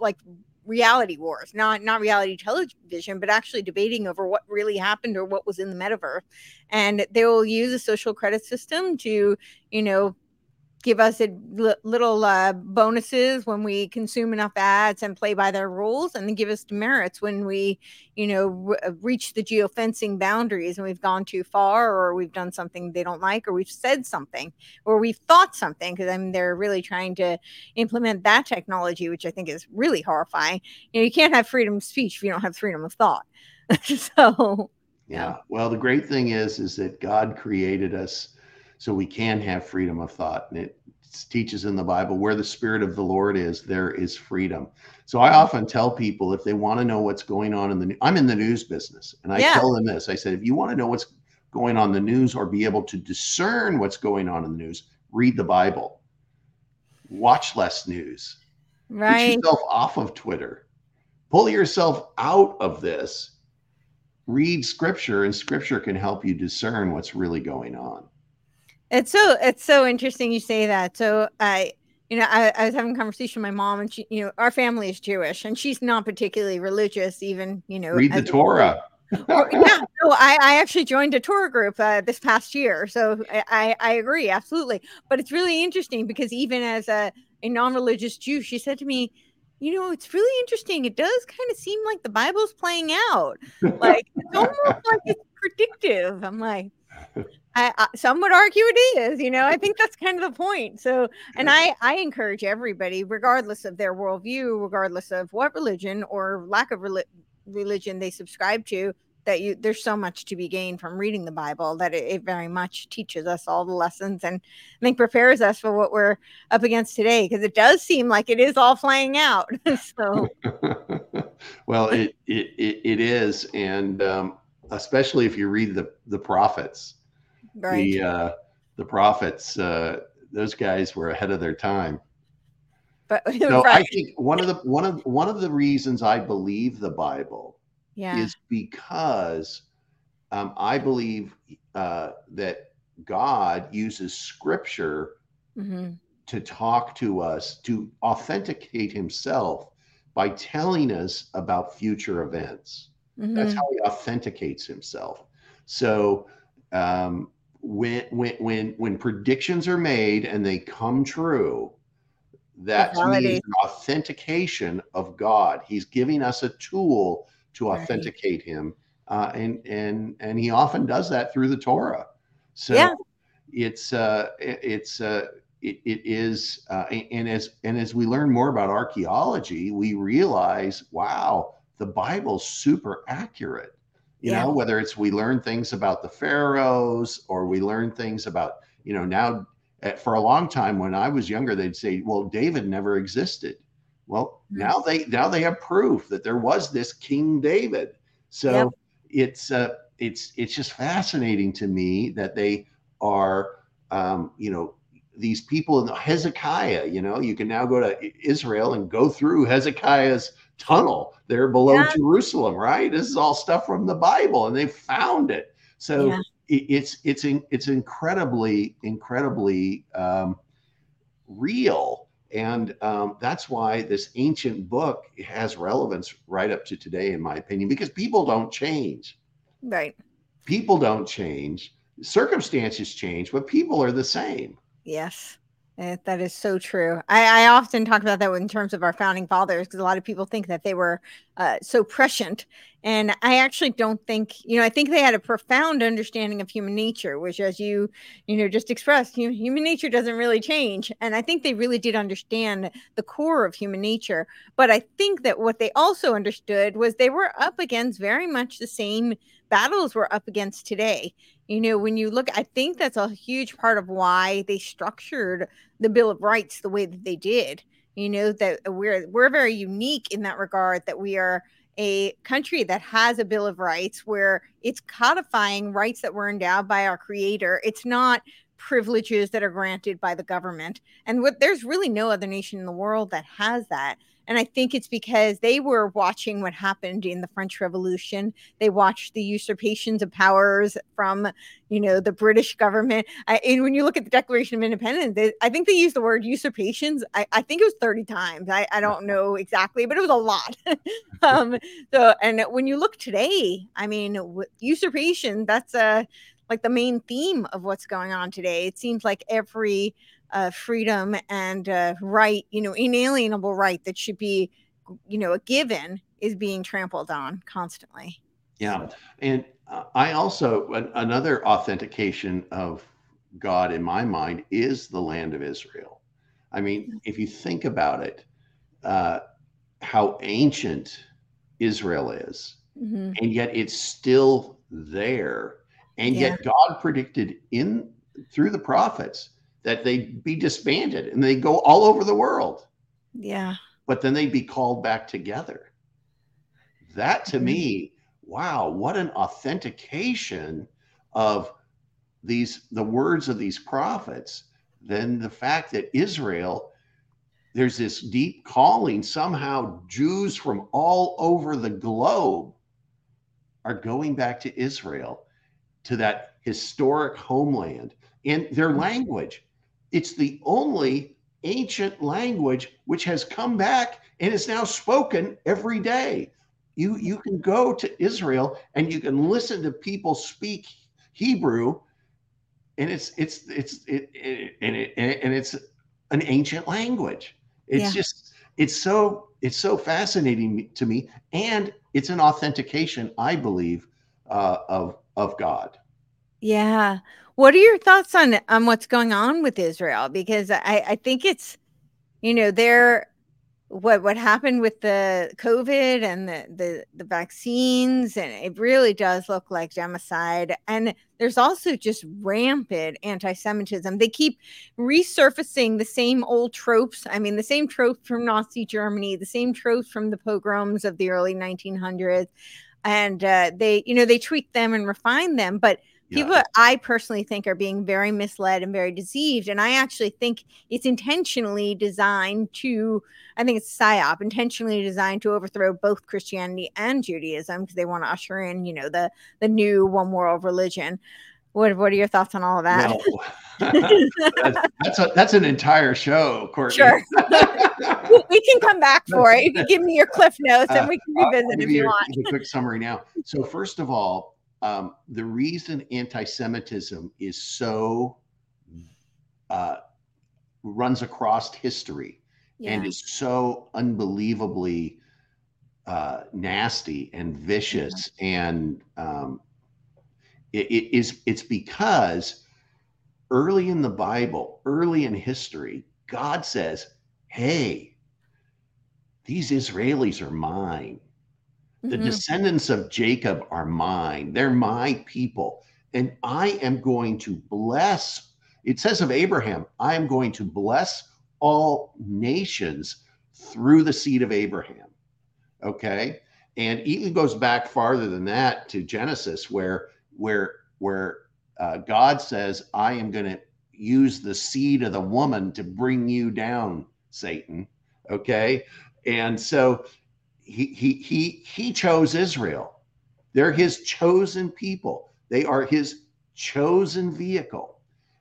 like reality wars, not not reality television, but actually debating over what really happened or what was in the metaverse. And they will use a social credit system to, you know, give us a little uh, bonuses when we consume enough ads and play by their rules and then give us demerits when we you know uh, reach the geofencing boundaries and we've gone too far or we've done something they don't like or we've said something or we've thought something because i mean they're really trying to implement that technology which i think is really horrifying. You know you can't have freedom of speech if you don't have freedom of thought. So yeah. Well the great thing is is that god created us so we can have freedom of thought. And it teaches in the Bible where the Spirit of the Lord is, there is freedom. So I often tell people if they want to know what's going on in the, I'm in the news business, and I yeah. tell them this: I said, if you want to know what's going on in the news or be able to discern what's going on in the news, read the Bible, watch less news, right? Get yourself off of Twitter, pull yourself out of this. Read scripture, and scripture can help you discern what's really going on. It's so it's so interesting you say that. So I you know, I, I, was having a conversation with my mom, and she, you know, our family is Jewish, and she's not particularly religious, even, you know. Read the Torah. or, yeah, no, I, I actually joined a Torah group uh, this past year, so I, I agree absolutely. But it's really interesting because even as a, a non-religious Jew, she said to me, "You know, it's really interesting. It does kind of seem like the Bible's playing out. Like it's almost like it's predictive." I'm like, I, I, some would argue it is you know i think that's kind of the point. So and i i encourage everybody regardless of their worldview regardless of what religion or lack of rel- religion they subscribe to that you there's so much to be gained from reading the bible that it, it very much teaches us all the lessons and i think prepares us for what we're up against today because it does seem like it is all playing out. So well it, it it is and um especially if you read the the prophets right. the uh, the prophets. Uh, those guys were ahead of their time. But no, right. I think one of the one of one of the reasons I believe the Bible yeah. is because um, I believe uh, that God uses scripture mm-hmm. to talk to us, to authenticate himself by telling us about future events. Mm-hmm. That's how he authenticates himself. So um, when when when when predictions are made and they come true, that means an authentication of God. He's giving us a tool to authenticate right. Him, uh, and and and He often does that through the Torah. So yeah. it's uh, it's uh, it, it is, uh, and as and as we learn more about archaeology, we realize, wow, the Bible's super accurate. You yeah. know, whether it's we learn things about the pharaohs or we learn things about, you know, now eh, for a long time when I was younger, they'd say, well, David never existed. Well, mm-hmm. now they now they have proof that there was this King David. So it's uh, it's it's just fascinating to me that they are um, you know these people in the Hezekiah. You know, you can now go to Israel and go through Hezekiah's tunnel there below yeah. Jerusalem, right? This is all stuff from the Bible, and they found it. So yeah. it, it's it's it's incredibly incredibly um, real, and um, that's why this ancient book has relevance right up to today, in my opinion, because people don't change. Right. People don't change. Circumstances change, but people are the same. Yes. Eh, that is so true. I, I, often talk about that in terms of our founding fathers because a lot of people think that they were uh, so prescient. And I actually don't think, you know, I think they had a profound understanding of human nature, which, as you, you know, just expressed, human nature doesn't really change. And I think they really did understand the core of human nature. But I think that what they also understood was they were up against very much the same battles we're up against today you know when you look i think that's a huge part of why they structured the bill of rights the way that they did. You know that we're we're very unique in that regard that we are a country that has a bill of rights where it's codifying rights that were endowed by our creator. It's not privileges that are granted by the government. And what there's really no other nation in the world that has that and I think it's because they were watching what happened in the French Revolution. They watched the usurpations of powers from, you know, the British government. I, and when you look at the Declaration of Independence, they, I think they used the word usurpations. I, I think it was 30 times. I, I don't know exactly, but it was a lot. um, so, and when you look today, I mean, usurpation, that's a, like the main theme of what's going on today. It seems like every uh, freedom and uh, right, you know, inalienable right that should be, you know, a given is being trampled on constantly. Yeah. And uh, I also, an, another authentication of God in my mind is the land of Israel. I mean, if you think about it, uh, how ancient Israel is, mm-hmm. and yet it's still there. And yeah. yet God predicted in through the prophets that they'd be disbanded and they go all over the world. Yeah. But then they'd be called back together. That to mm-hmm. me, wow, what an authentication of these the words of these prophets Then the fact that Israel there's this deep calling somehow Jews from all over the globe are going back to Israel to that historic homeland in their mm-hmm. language it's the only ancient language which has come back and is now spoken every day. You, you can go to Israel and you can listen to people speak Hebrew, and it's it's it's it, it, and it, and it's an ancient language. It's yeah. just it's so it's so fascinating to me, and it's an authentication, I believe, uh, of of God. Yeah. What are your thoughts on on what's going on with Israel? Because I, I think it's, you know, they're what what happened with the COVID and the, the the vaccines, and it really does look like genocide. And there's also just rampant anti-Semitism. They keep resurfacing the same old tropes. I mean, the same tropes from Nazi Germany, the same tropes from the pogroms of the early 1900s, and uh, they, you know, they tweak them and refine them, but people Yeah. i personally think are being very misled and very deceived and i actually think it's intentionally designed to i think it's psyop intentionally designed to overthrow both christianity and judaism because they want to usher in you know the the new one world religion what what are your thoughts on all of that No. that's, that's a, that's an entire show, Courtenay. sure we can come back for it you can give me your cliff notes and we can revisit if you a- want a quick summary now. So first of all, um, the reason anti-Semitism is so uh, runs across history and is so unbelievably uh, nasty and vicious and um, it, it is it's because early in the bible early in history god says hey these israelis are mine the Mhm. descendants of jacob are mine. They're my people. And i am going to bless it says of abraham i am going to bless all nations through the seed of abraham. Okay? And even goes back farther than that to genesis where where where uh, god says i am going to use the seed of the woman to bring you down satan. Okay? And so he he he he chose israel they're his chosen people they are his chosen vehicle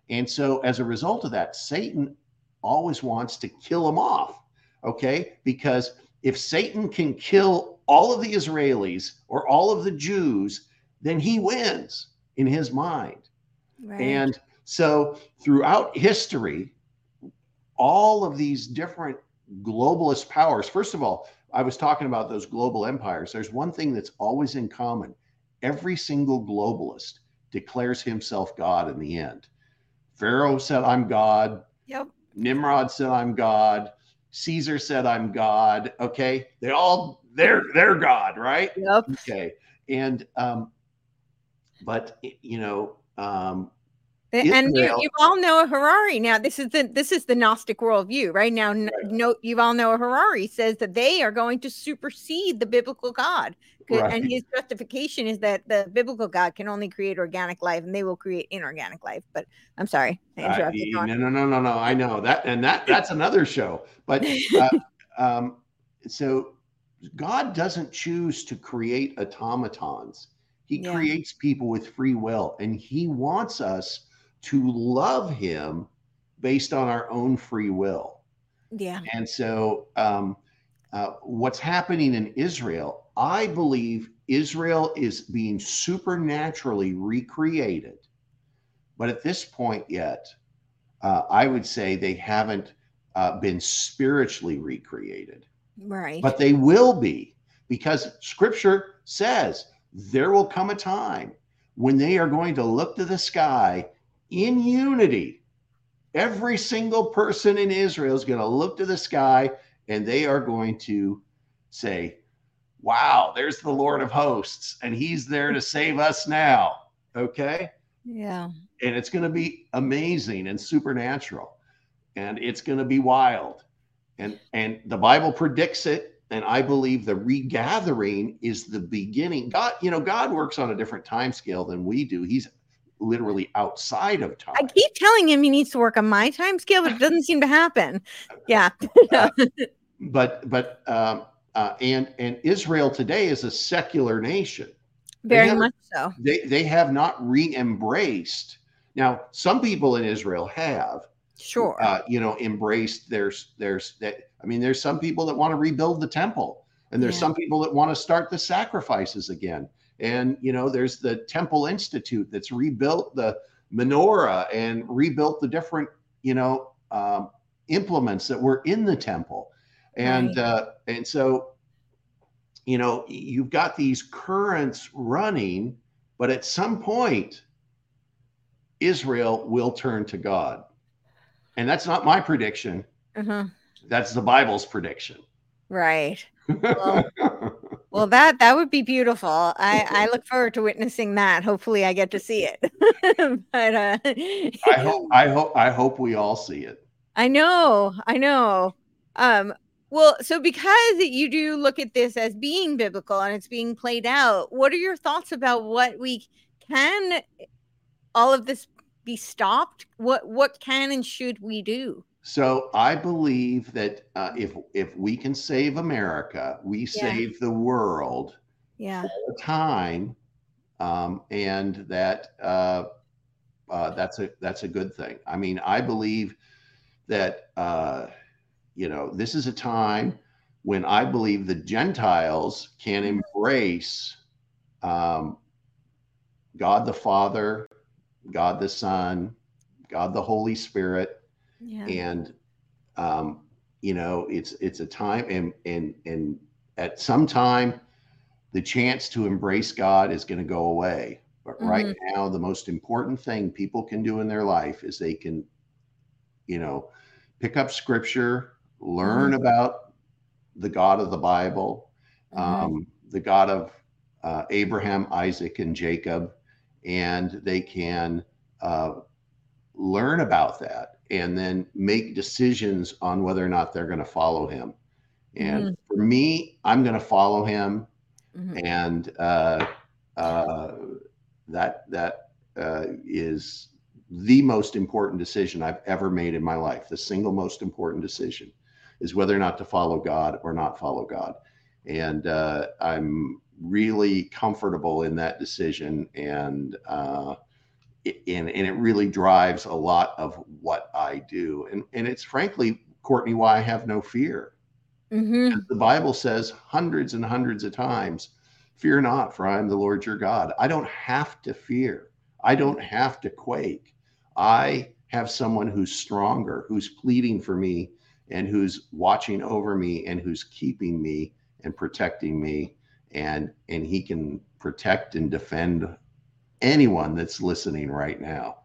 and so as a result of that satan always wants to kill them off okay because if Satan can kill all of the Israelis or all of the Jews, then he wins in his mind. right. And so throughout history, all of these different globalist powers, first of all, I was talking about those global empires. There's one thing that's always in common every single globalist declares himself God in the end. Pharaoh said, I'm God. yep Nimrod said, I'm God. Caesar said, I'm God. Okay. They all, they're, they're God, right? yep Okay. And, um, but, you know, um, The- and you, you all know a Harari now. This is the this is the Gnostic worldview, right now. n- No, Yuval Noah Harari says that they are going to supersede the biblical God, 'Cause- and his justification is that the biblical God can only create organic life, and they will create inorganic life. But I'm sorry, I I- interrupted. Go no, no, no, no, no. I know that, and that that's another show. But uh, um, so God doesn't choose to create automatons. He Yeah. creates people with free will, and He wants us to love Him based on our own free will. Yeah, And so, um, uh, what's happening in Israel, I believe Israel is being supernaturally recreated. But at this point yet, uh, I would say they haven't uh, been spiritually recreated. right. But they will be because scripture says there will come a time when they are going to look to the sky in unity. Every single person in Israel is going to look to the sky and they are going to say, Wow, there's the Lord of hosts, and he's there to save us now. Okay. yeah, And it's going to be amazing and supernatural and it's going to be wild. And and the Bible predicts it and I believe the regathering is the beginning. God, you know, God works on a different time scale than we do. He's literally outside of time. I keep telling him he needs to work on my time scale, but it doesn't seem to happen. Yeah, But but um uh, and and Israel today is a secular nation. very haven't- much so. They they have not re-embraced. Now, some people in Israel have, Sure. uh, you know, embraced there's there's that I mean, there's some people that want to rebuild the temple, and there's Yeah. some people that want to start the sacrifices again. And you know, there's the Temple Institute that's rebuilt the menorah and rebuilt the different, you know, um, implements that were in the temple. And Right. uh, and so, you know, you've got these currents running, but at some point, Israel will turn to God. And that's not my prediction. uh-huh. That's the Bible's prediction. Right. Well, Well, that that would be beautiful. I I look forward to witnessing that. Hopefully, I get to see it. but uh, I hope I hope I hope we all see it. I know, I know. Um, well, so because you do look at this as being biblical and it's being played out, what are your thoughts about what we can all of this be stopped? What what can and should we do? So I believe that uh, if if we can save America, we yeah. save the world. Yeah. All the time, um, and that uh, uh, that's a that's a good thing. I mean, I believe that uh, you know this is a time when I believe the Gentiles can mm-hmm. embrace um, God the Father, God the Son, God the Holy Spirit, yeah. and um, you know it's it's a time and and and at some time the chance to embrace God is going to go away. But mm-hmm. right now, the most important thing people can do in their life is they can, you know, pick up scripture, learn mm-hmm. about the God of the Bible, mm-hmm. um, the God of uh, Abraham, Isaac, and Jacob, and they can uh, learn about that and then make decisions on whether or not they're going to follow him. And mm-hmm. for me, I'm going to follow him, mm-hmm. and uh, uh, that that uh, is the most important decision I've ever made in my life. The single most important decision is whether or not to follow God or not follow God, and uh, I'm really comfortable in that decision and uh, and, and it really drives a lot of what I do. And, and it's frankly, Courtenay, why I have no fear. Mm-hmm. The Bible says hundreds and hundreds of times, fear not, for I am the Lord your God. I don't have to fear. I don't have to quake. I have someone who's stronger, who's pleading for me and who's watching over me and who's keeping me and protecting me and and he can protect and defend anyone that's listening right now.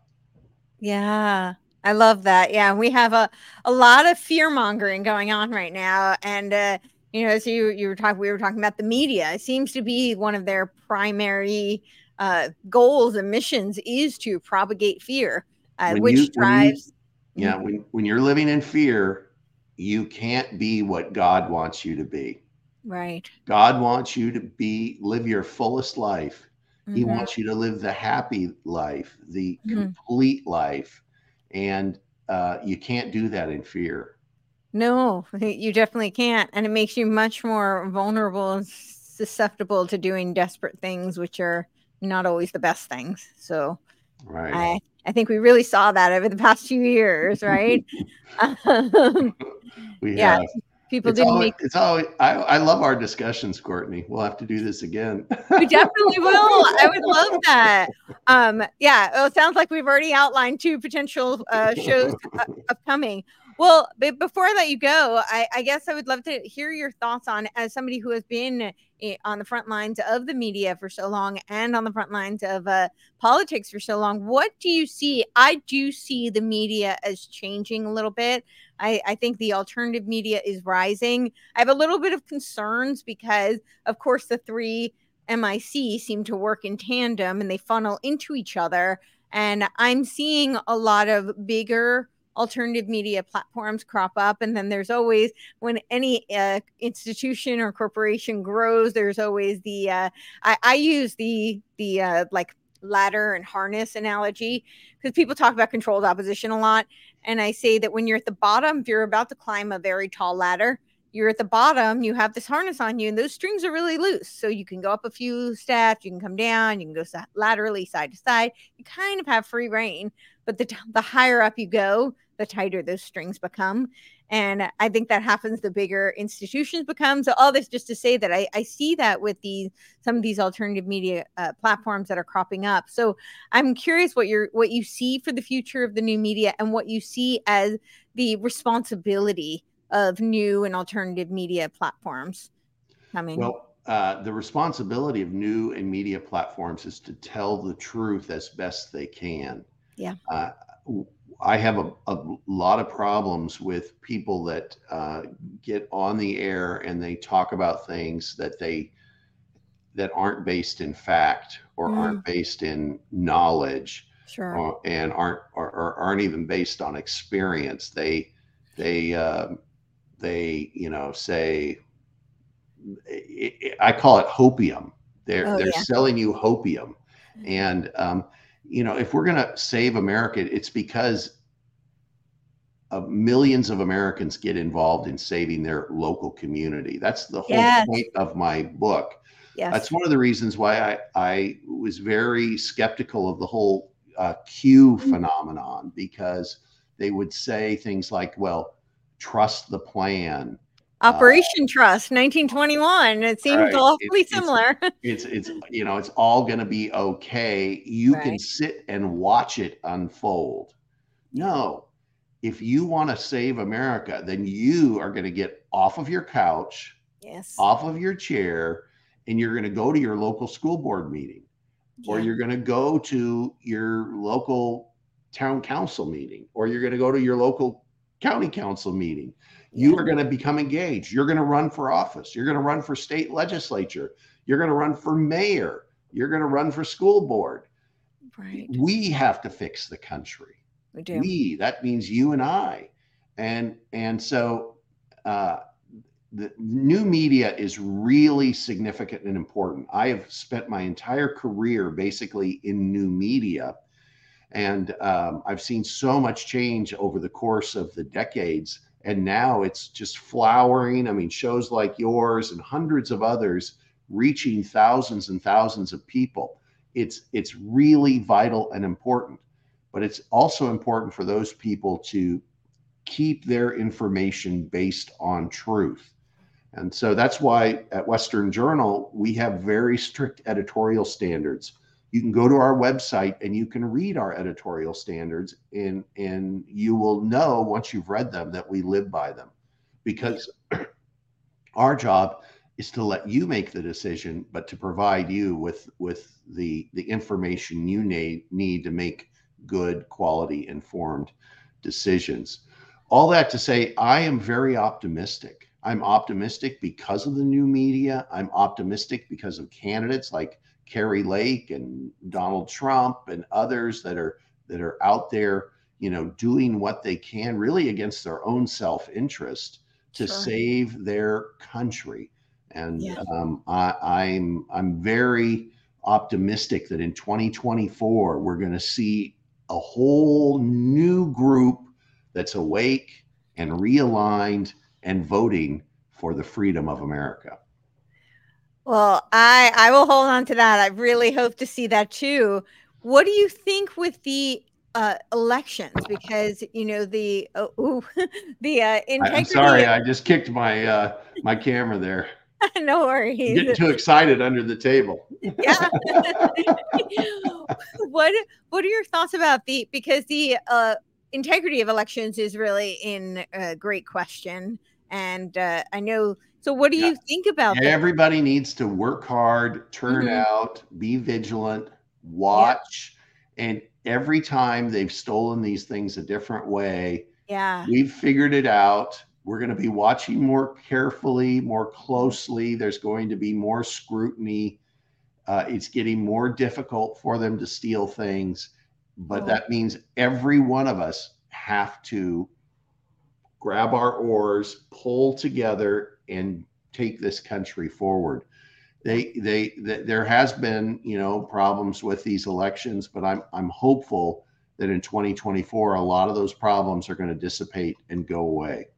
Yeah. I love that. Yeah, we have a, a lot of fear mongering going on right now, and uh, you know, as you you were talking, we were talking about the media. It seems to be one of their primary uh, goals and missions is to propagate fear, uh, which you, drives. You, yeah, when when you're living in fear, you can't be what God wants you to be. Right. God wants you to be live your fullest life. Mm-hmm. He wants you to live the happy life, the mm-hmm. complete life. And uh, you can't do that in fear. No, you definitely can't. And it makes you much more vulnerable and susceptible to doing desperate things, which are not always the best things. So right. I, I think we really saw that over the past few years, right? um, we yeah. have people it's didn't always, make it's always I, I love our discussions Courtenay. We'll have to do this again. We definitely will. I would love that. Um yeah well, it sounds like we've already outlined two potential uh, shows uh, upcoming well but before i let you go I, I guess i would love to hear your thoughts on as somebody who has been on the front lines of the media for so long and on the front lines of uh, politics for so long. What do you see? I do see the media as changing a little bit. I, I think the alternative media is rising. I have a little bit of concerns because, of course, the three MIC seem to work in tandem and they funnel into each other. And I'm seeing a lot of bigger alternative media platforms crop up and then there's always when any uh, institution or corporation grows there's always the uh, I, I use the the uh, like ladder and harness analogy because people talk about controlled opposition a lot and i say that when you're at the bottom if you're about to climb a very tall ladder you're at the bottom, you have this harness on you, and those strings are really loose. So you can go up a few steps, you can come down, you can go laterally side to side. You kind of have free reign, but the, the higher up you go, the tighter those strings become. And I think that happens the bigger institutions become. So all this just to say that I, I see that with these some of these alternative media uh, platforms that are cropping up. So I'm curious what you're what you see for the future of the new media and what you see as the responsibility of new and alternative media platforms coming? Well, uh, the responsibility of new and media platforms is to tell the truth as best they can. Yeah. Uh, I have a, a, lot of problems with people that uh, get on the air and they talk about things that they that aren't based in fact or mm. aren't based in knowledge sure. or, and aren't or, or, aren't even based on experience. They they um, they you know say I call it hopium. They're oh, they're yeah. selling you hopium, and um, you know, if we're going to save America, it's because of millions of Americans get involved in saving their local community. That's the whole Yes. point of my book. Yes. That's one of the reasons why I, I was very skeptical of the whole uh, Q Mm-hmm. phenomenon because they would say things like, well, trust the plan. Operation Trust, 1921. It seems Right. awfully It's- it's- similar. It's, it's, you know, it's all going to be okay. You can sit and watch it unfold. No, if you want to save America, then you are going to get off of your couch, yes. off of your chair, and you're going to go to your local school board meeting. or you're going to go to your local town council meeting, or you're going to go to your local county council meeting. You are going to become engaged. You're going to run for office. You're going to run for state legislature. You're going to run for mayor. You're going to run for school board. Right. We have to fix the country. We do. We, that means you and I. And and so uh the new media is really significant and important. I have spent my entire career basically in new media, and um, I've seen so much change over the course of the decades. And now it's just flowering. I mean, shows like yours and hundreds of others reaching thousands and thousands of people. It's it's really vital and important, but it's also important for those people to keep their information based on truth. And so that's why at Western Journal, we have very strict editorial standards. You can go to our website and you can read our editorial standards, and, and you will know once you've read them that we live by them. Because our job is to let you make the decision, but to provide you with, with the, the information you need, need to make good, quality, informed decisions. All that to say, I am very optimistic. I'm optimistic because of the new media. I'm optimistic because of candidates like Kari Lake and Donald Trump and others that are that are out there, you know, doing what they can really against their own self-interest to Sure. save their country. And Yeah. um, I, I'm I'm very optimistic that in 2024 we're going to see a whole new group that's awake and realigned and voting for the freedom of America. Well, I I will hold on to that. I really hope to see that too. What do you think with the uh, elections? Because you know the uh, ooh, the uh, integrity. I'm sorry, I just kicked my uh, my camera there. no worries. getting too excited under the table. yeah. what What are your thoughts about the because the uh, integrity of elections is really in uh, great question, and uh, I know. So, what do Yeah. you think about that? Everybody needs to work hard, turn Mhm. out, be vigilant, watch, and every time they've stolen these things a different way, Yeah. we've figured it out. We're going to be watching more carefully, more closely. There's going to be more scrutiny. Uh, it's getting more difficult for them to steal things, but Oh. that means every one of us have to grab our oars, pull together, and take this country forward. They, they, th- there has been, you know, problems with these elections, but I'm, I'm hopeful that in 2024, a lot of those problems are going to dissipate and go away.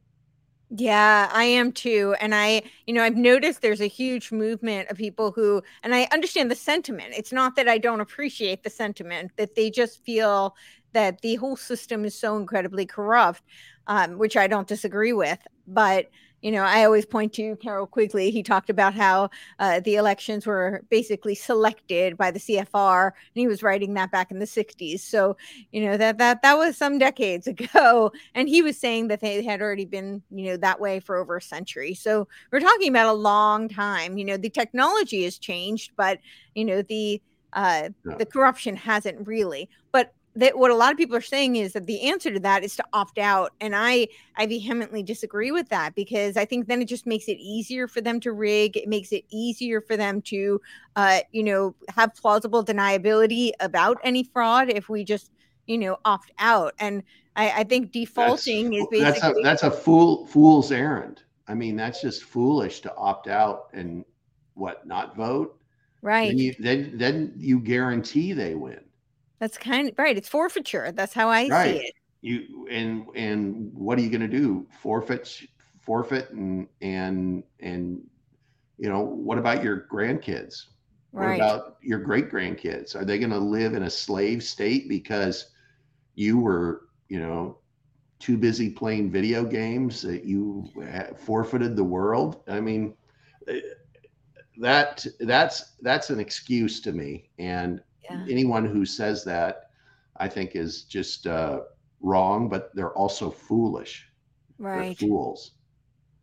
Yeah, I am too. And I, you know, I've noticed there's a huge movement of people who, and I understand the sentiment. It's not that I don't appreciate the sentiment, that they just feel that the whole system is so incredibly corrupt, um, which I don't disagree with. But, you know, I always point to Carroll Quigley. He talked about how uh, the elections were basically selected by the CFR, and he was writing that back in the 60s. So, you know, that that that was some decades ago and he was saying that they had already been you know that way for over a century so we're talking about a long time you know the technology has changed but you know the uh the corruption hasn't really but that what a lot of people are saying is that the answer to that is to opt out and i i vehemently disagree with that because i think then it just makes it easier for them to rig it makes it easier for them to uh you know have plausible deniability about any fraud if we just you know opt out and I, I think defaulting is that's a basically that's a fool fool's errand. I mean, that's just foolish to opt out and what not vote. right. Then you then then you guarantee they win. That's kind of right. It's forfeiture. That's how I right. see it. You and and what are you going to do? Forfeit, forfeit, and and and you know what about your grandkids? Right. What about your great grandkids? Are they going to live in a slave state because you were, you know, too busy playing video games that you forfeited the world? I mean, eh, that that's that's an excuse to me, and yeah. anyone who says that, I think, is just uh, wrong. But they're also foolish. Right, they're fools.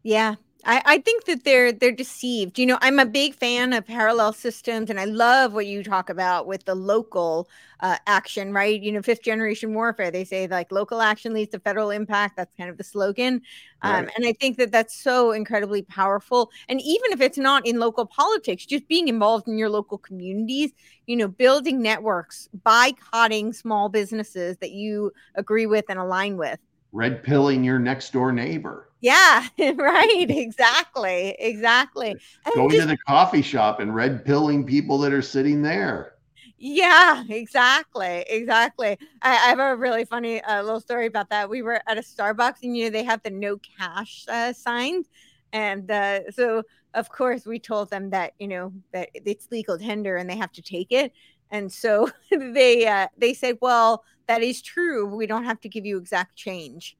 Yeah, I, I think that they're they're deceived. You know, I'm a big fan of parallel systems, and I love what you talk about with the local uh, action, right? You know, fifth generation warfare. They say like local action leads to federal impact. That's kind of the slogan, um, right. and I think that that's so incredibly powerful. And even if it's not in local politics, just being involved in your local communities, you know, building networks, boycotting small businesses that you agree with and align with red pilling your next door neighbor. Yeah, right. Exactly. Exactly. And Going just, to the coffee shop and red pilling people that are sitting there. Yeah, exactly. Exactly. I, I have a really funny uh, little story about that. We were at a Starbucks and, you know, they have the no cash uh, signs. And uh, so, of course, we told them that, you know, that it's legal tender and they have to take it. And so they uh, they said, well, that is true. We don't have to give you exact change.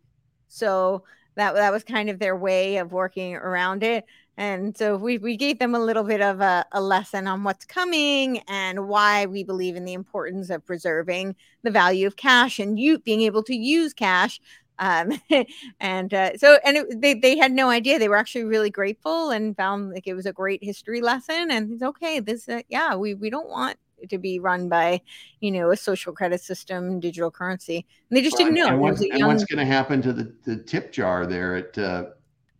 So that that was kind of their way of working around it. And so we, we gave them a little bit of a, a lesson on what's coming and why we believe in the importance of preserving the value of cash and you being able to use cash. Um, and uh, so and it, they they had no idea. They were actually really grateful and found like it was a great history lesson and it's okay. This uh, yeah we we don't want to be run by, you know, a social credit system, digital currency. And they just right. didn't know. And, what, young... and what's going to happen to the, the tip jar there at uh,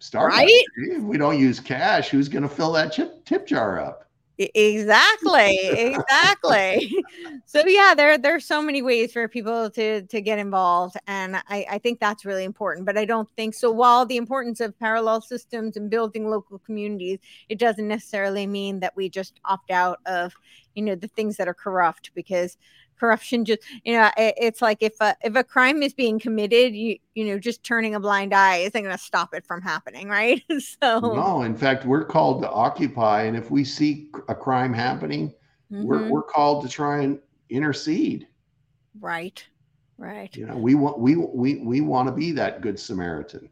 Starbucks? Right? If we don't use cash, who's going to fill that chip, tip jar up? Exactly, exactly. so yeah, there there's so many ways for people to to get involved, and I, I think that's really important. But I don't think so. While the importance of parallel systems and building local communities, it doesn't necessarily mean that we just opt out of you know the things that are corrupt because corruption just you know it, it's like if a if a crime is being committed you you know just turning a blind eye isn't going to stop it from happening right? So no in fact we're called to occupy and if we see a crime happening mm-hmm. we're, we're called to try and intercede. Right right. You know we want we we we want to be that good samaritan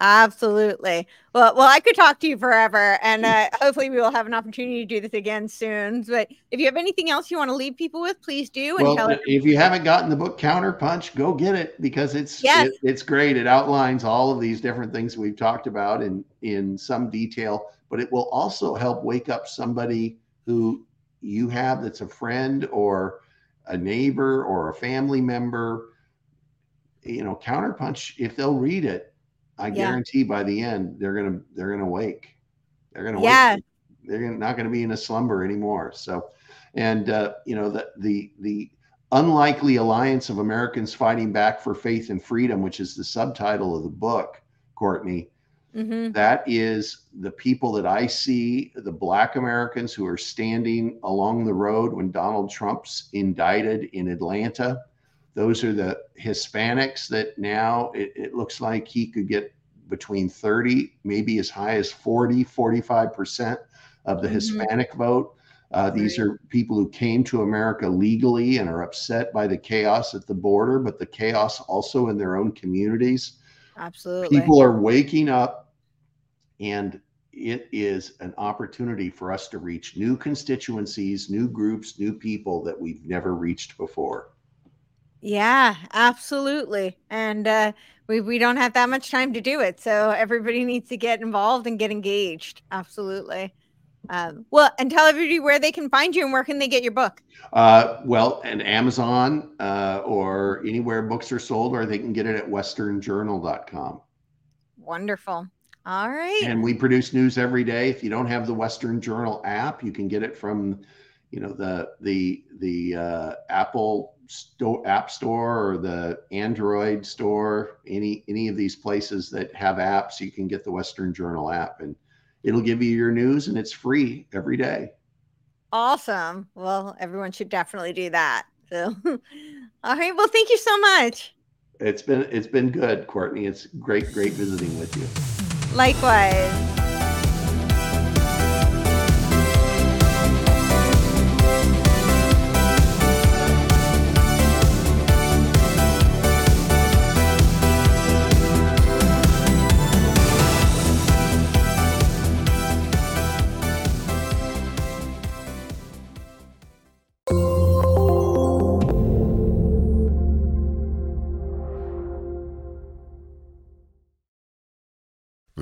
Absolutely. Well, well, I could talk to you forever, and uh, hopefully, we will have an opportunity to do this again soon. But if you have anything else you want to leave people with, please do. well, if you haven't gotten the book Counterpunch, go get it because it's yes. it, it's great. It outlines all of these different things we've talked about in in some detail, but it will also help wake up somebody who you have that's a friend or a neighbor or a family member. You know, Counterpunch. If they'll read it, I yeah. guarantee by the end they're gonna they're gonna wake. They're gonna yeah. wake. They're not gonna be in a slumber anymore. So, and uh, you know the the the unlikely alliance of Americans fighting back for faith and freedom, which is the subtitle of the book, Courtenay. Mm-hmm. That is the people that I see, the Black Americans who are standing along the road when Donald Trump's indicted in Atlanta those are the Hispanics that now it, it looks like he could get between 30, maybe as high as 40, 45% of the mm-hmm. Hispanic vote. Uh, right. These are people who came to America legally and are upset by the chaos at the border, but the chaos also in their own communities. Absolutely. People are waking up, and it is an opportunity for us to reach new constituencies, new groups, new people that we've never reached before. Yeah, absolutely. And uh, we we don't have that much time to do it, so everybody needs to get involved and get engaged. Absolutely. Um, well, and tell everybody where they can find you and where can they get your book. Uh, well, and Amazon uh, or anywhere books are sold, or they can get it at westernjournal.com. Wonderful. All right. And we produce news every day. If you don't have the Western Journal app, you can get it from, you know, the the the uh, Apple store, app store or the Android store, any any of these places that have apps, you can get the Western Journal app, and it'll give you your news, and it's free every day. Awesome. Well, everyone should definitely do that. So, all right. Well, thank you so much. It's been it's been good, Courtenay. It's great, great visiting with you. Likewise.